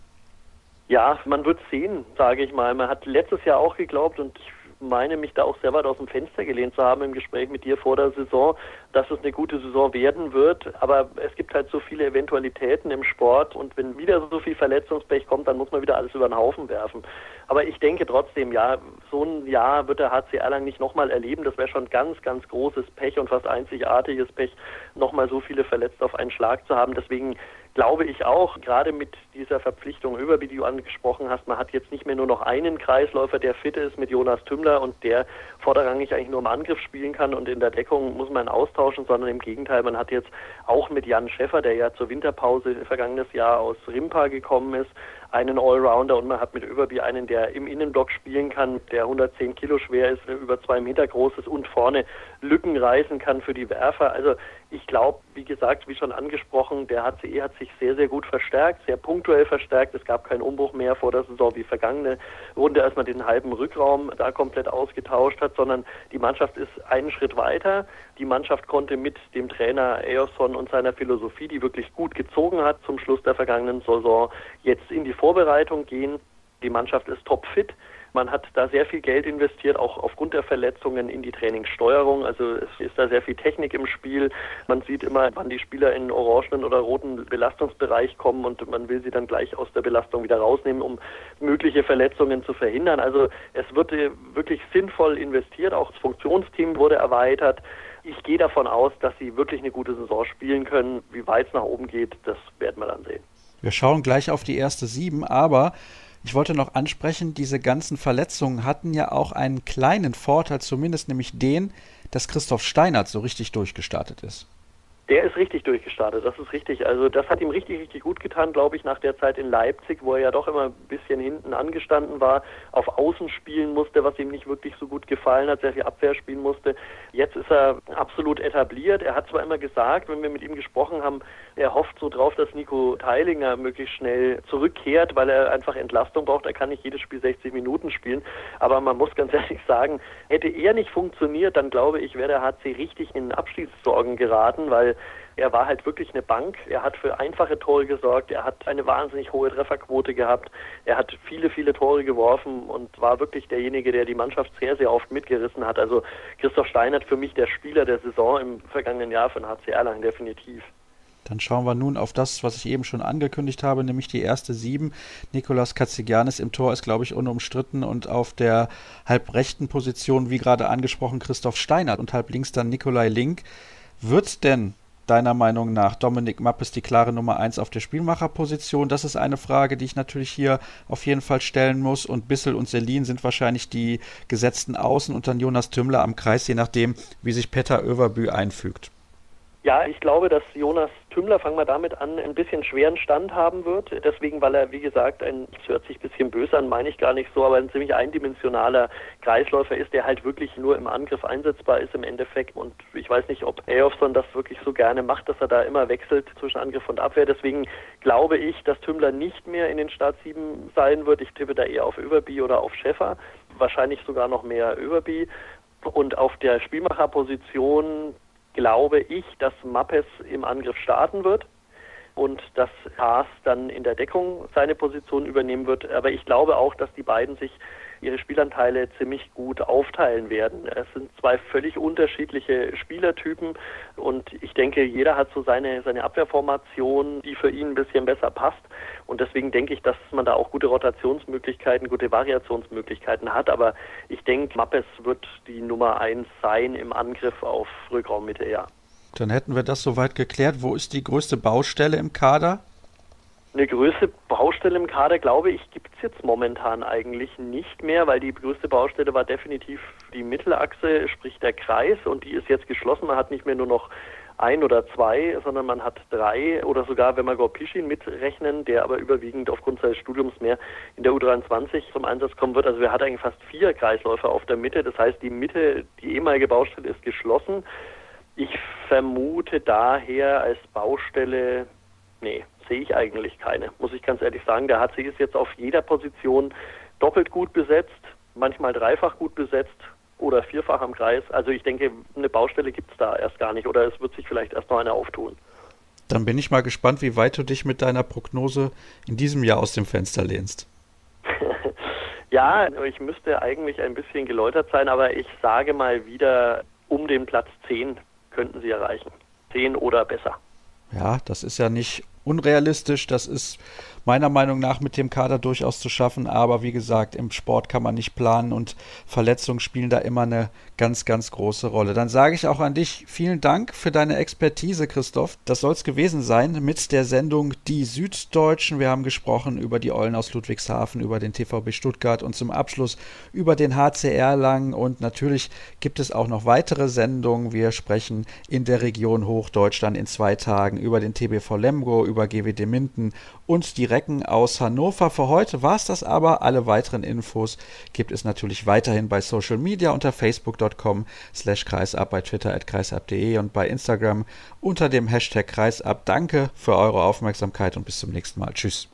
Ja, man wird sehen, sage ich mal. Man hat letztes Jahr auch geglaubt und ich meine mich da auch sehr weit aus dem Fenster gelehnt zu haben im Gespräch mit dir vor der Saison, dass es eine gute Saison werden wird. Aber es gibt halt so viele Eventualitäten im Sport und wenn wieder so viel Verletzungspech kommt, dann muss man wieder alles über den Haufen werfen. Aber ich denke trotzdem, ja, so ein Jahr wird der HC Erlangen nicht nochmal erleben. Das wäre schon ganz, ganz großes Pech und fast einzigartiges Pech, nochmal so viele Verletzte auf einen Schlag zu haben. Deswegen glaube ich auch, gerade mit dieser Verpflichtung über, wie du angesprochen hast, man hat jetzt nicht mehr nur noch einen Kreisläufer, der fit ist mit Jonas Tümmler und der vorderrangig eigentlich nur im Angriff spielen kann und in der Deckung muss man austauschen, sondern im Gegenteil, man hat jetzt auch mit Jan Schäffer, der ja zur Winterpause vergangenes Jahr aus Rimpa gekommen ist, einen Allrounder und man hat mit Överby einen, der im Innenblock spielen kann, der 110 Kilo schwer ist, über zwei Meter groß ist und vorne Lücken reißen kann für die Werfer. Also ich glaube, wie gesagt, wie schon angesprochen, der HCE hat sich sehr, sehr gut verstärkt, sehr punktuell verstärkt. Es gab keinen Umbruch mehr vor der Saison wie vergangene Runde, als man den halben Rückraum da komplett ausgetauscht hat, sondern die Mannschaft ist einen Schritt weiter. Die Mannschaft konnte mit dem Trainer Eoson und seiner Philosophie, die wirklich gut gezogen hat zum Schluss der vergangenen Saison, jetzt in die Vorbereitung gehen. Die Mannschaft ist topfit. Man hat da sehr viel Geld investiert, auch aufgrund der Verletzungen in die Trainingssteuerung. Also es ist da sehr viel Technik im Spiel. Man sieht immer, wann die Spieler in orangenen oder roten Belastungsbereich kommen und man will sie dann gleich aus der Belastung wieder rausnehmen, um mögliche Verletzungen zu verhindern. Also es wird wirklich sinnvoll investiert. Auch das Funktionsteam wurde erweitert. Ich gehe davon aus, dass sie wirklich eine gute Saison spielen können. Wie weit es nach oben geht, das werden wir dann sehen. Wir schauen gleich auf die erste sieben, aber ich wollte noch ansprechen, diese ganzen Verletzungen hatten ja auch einen kleinen Vorteil, zumindest nämlich den, dass Christoph Steinert so richtig durchgestartet ist. Der ist richtig durchgestartet, das ist richtig. Also das hat ihm richtig, richtig gut getan, glaube ich, nach der Zeit in Leipzig, wo er ja doch immer ein bisschen hinten angestanden war, auf Außen spielen musste, was ihm nicht wirklich so gut gefallen hat, sehr viel Abwehr spielen musste. Jetzt ist er absolut etabliert. Er hat zwar immer gesagt, wenn wir mit ihm gesprochen haben, er hofft so drauf, dass Nico Teilinger möglichst schnell zurückkehrt, weil er einfach Entlastung braucht. Er kann nicht jedes Spiel 60 Minuten spielen. Aber man muss ganz ehrlich sagen, hätte er nicht funktioniert, dann glaube ich, wäre der HC richtig in Abschiedssorgen geraten, weil er war halt wirklich eine Bank. Er hat für einfache Tore gesorgt. Er hat eine wahnsinnig hohe Trefferquote gehabt. Er hat viele, viele Tore geworfen und war wirklich derjenige, der die Mannschaft sehr, sehr oft mitgerissen hat. Also Christoph Steinert für mich der Spieler der Saison im vergangenen Jahr von HC Erlangen, definitiv. Dann schauen wir nun auf das, was ich eben schon angekündigt habe, nämlich die erste sieben. Nikolas Katzigianis im Tor ist, glaube ich, unumstritten und auf der halbrechten Position, wie gerade angesprochen, Christoph Steinert und halb links dann Nikolai Link. Wird denn deiner Meinung nach Dominik Mappes die klare Nummer 1 auf der Spielmacherposition? Das ist eine Frage, die ich natürlich hier auf jeden Fall stellen muss. Und Bissel und Selin sind wahrscheinlich die gesetzten Außen und dann Jonas Tümmler am Kreis, je nachdem, wie sich Petter Överbü einfügt. Ja, ich glaube, dass Jonas Tümmler, fangen wir damit an, ein bisschen schweren Stand haben wird. Deswegen, weil er, wie gesagt, ein, das hört sich ein bisschen böse an, meine ich gar nicht so, aber ein ziemlich eindimensionaler Kreisläufer ist, der halt wirklich nur im Angriff einsetzbar ist im Endeffekt. Und ich weiß nicht, ob Eyolfsson das wirklich so gerne macht, dass er da immer wechselt zwischen Angriff und Abwehr. Deswegen glaube ich, dass Tümmler nicht mehr in den Start 7 sein wird. Ich tippe da eher auf Överby oder auf Schäffer. Wahrscheinlich sogar noch mehr Överby. Und auf der Spielmacherposition glaube ich, dass Mappes im Angriff starten wird und dass Haas dann in der Deckung seine Position übernehmen wird. Aber ich glaube auch, dass die beiden sich ihre Spielanteile ziemlich gut aufteilen werden. Es sind zwei völlig unterschiedliche Spielertypen und ich denke, jeder hat so seine, seine Abwehrformation, die für ihn ein bisschen besser passt. Und deswegen denke ich, dass man da auch gute Rotationsmöglichkeiten, gute Variationsmöglichkeiten hat. Aber ich denke, Mappes wird die Nummer eins sein im Angriff auf Rückraummitte, ja. Dann hätten wir das soweit geklärt. Wo ist die größte Baustelle im Kader? Eine größte Baustelle im Kader, glaube ich, gibt es jetzt momentan eigentlich nicht mehr, weil die größte Baustelle war definitiv die Mittelachse, sprich der Kreis, und die ist jetzt geschlossen. Man hat nicht mehr nur noch ein oder zwei, sondern man hat drei oder sogar, wenn wir Gorpischin mitrechnen, der aber überwiegend aufgrund seines Studiums mehr in der U23 zum Einsatz kommen wird. Also wir hatten eigentlich fast vier Kreisläufer auf der Mitte. Das heißt, die Mitte, die ehemalige Baustelle ist geschlossen. Ich vermute daher als Baustelle, nee, sehe ich eigentlich keine, muss ich ganz ehrlich sagen. Der HC ist jetzt auf jeder Position doppelt gut besetzt, manchmal dreifach gut besetzt oder vierfach am Kreis. Also ich denke, eine Baustelle gibt es da erst gar nicht oder es wird sich vielleicht erst noch eine auftun. Dann bin ich mal gespannt, wie weit du dich mit deiner Prognose in diesem Jahr aus dem Fenster lehnst. ja, ich müsste eigentlich ein bisschen geläutert sein, aber ich sage mal wieder, um den Platz 10 könnten sie erreichen. 10 oder besser. Ja, das ist ja nicht unrealistisch. Das ist meiner Meinung nach mit dem Kader durchaus zu schaffen. Aber wie gesagt, im Sport kann man nicht planen und Verletzungen spielen da immer eine ganz, ganz große Rolle. Dann sage ich auch an dich vielen Dank für deine Expertise, Christoph. Das soll es gewesen sein mit der Sendung Die Süddeutschen. Wir haben gesprochen über die Eulen aus Ludwigshafen, über den TVB Stuttgart und zum Abschluss über den HCR Lang. Und natürlich gibt es auch noch weitere Sendungen. Wir sprechen in der Region Hochdeutschland in zwei Tagen über den TBV Lemgo, über GWD Minden und die Recken aus Hannover. Für heute war es das aber. Alle weiteren Infos gibt es natürlich weiterhin bei Social Media unter facebook.com slash kreisab, bei Twitter at kreisab.de und bei Instagram unter dem Hashtag kreisab. Danke für eure Aufmerksamkeit und bis zum nächsten Mal. Tschüss.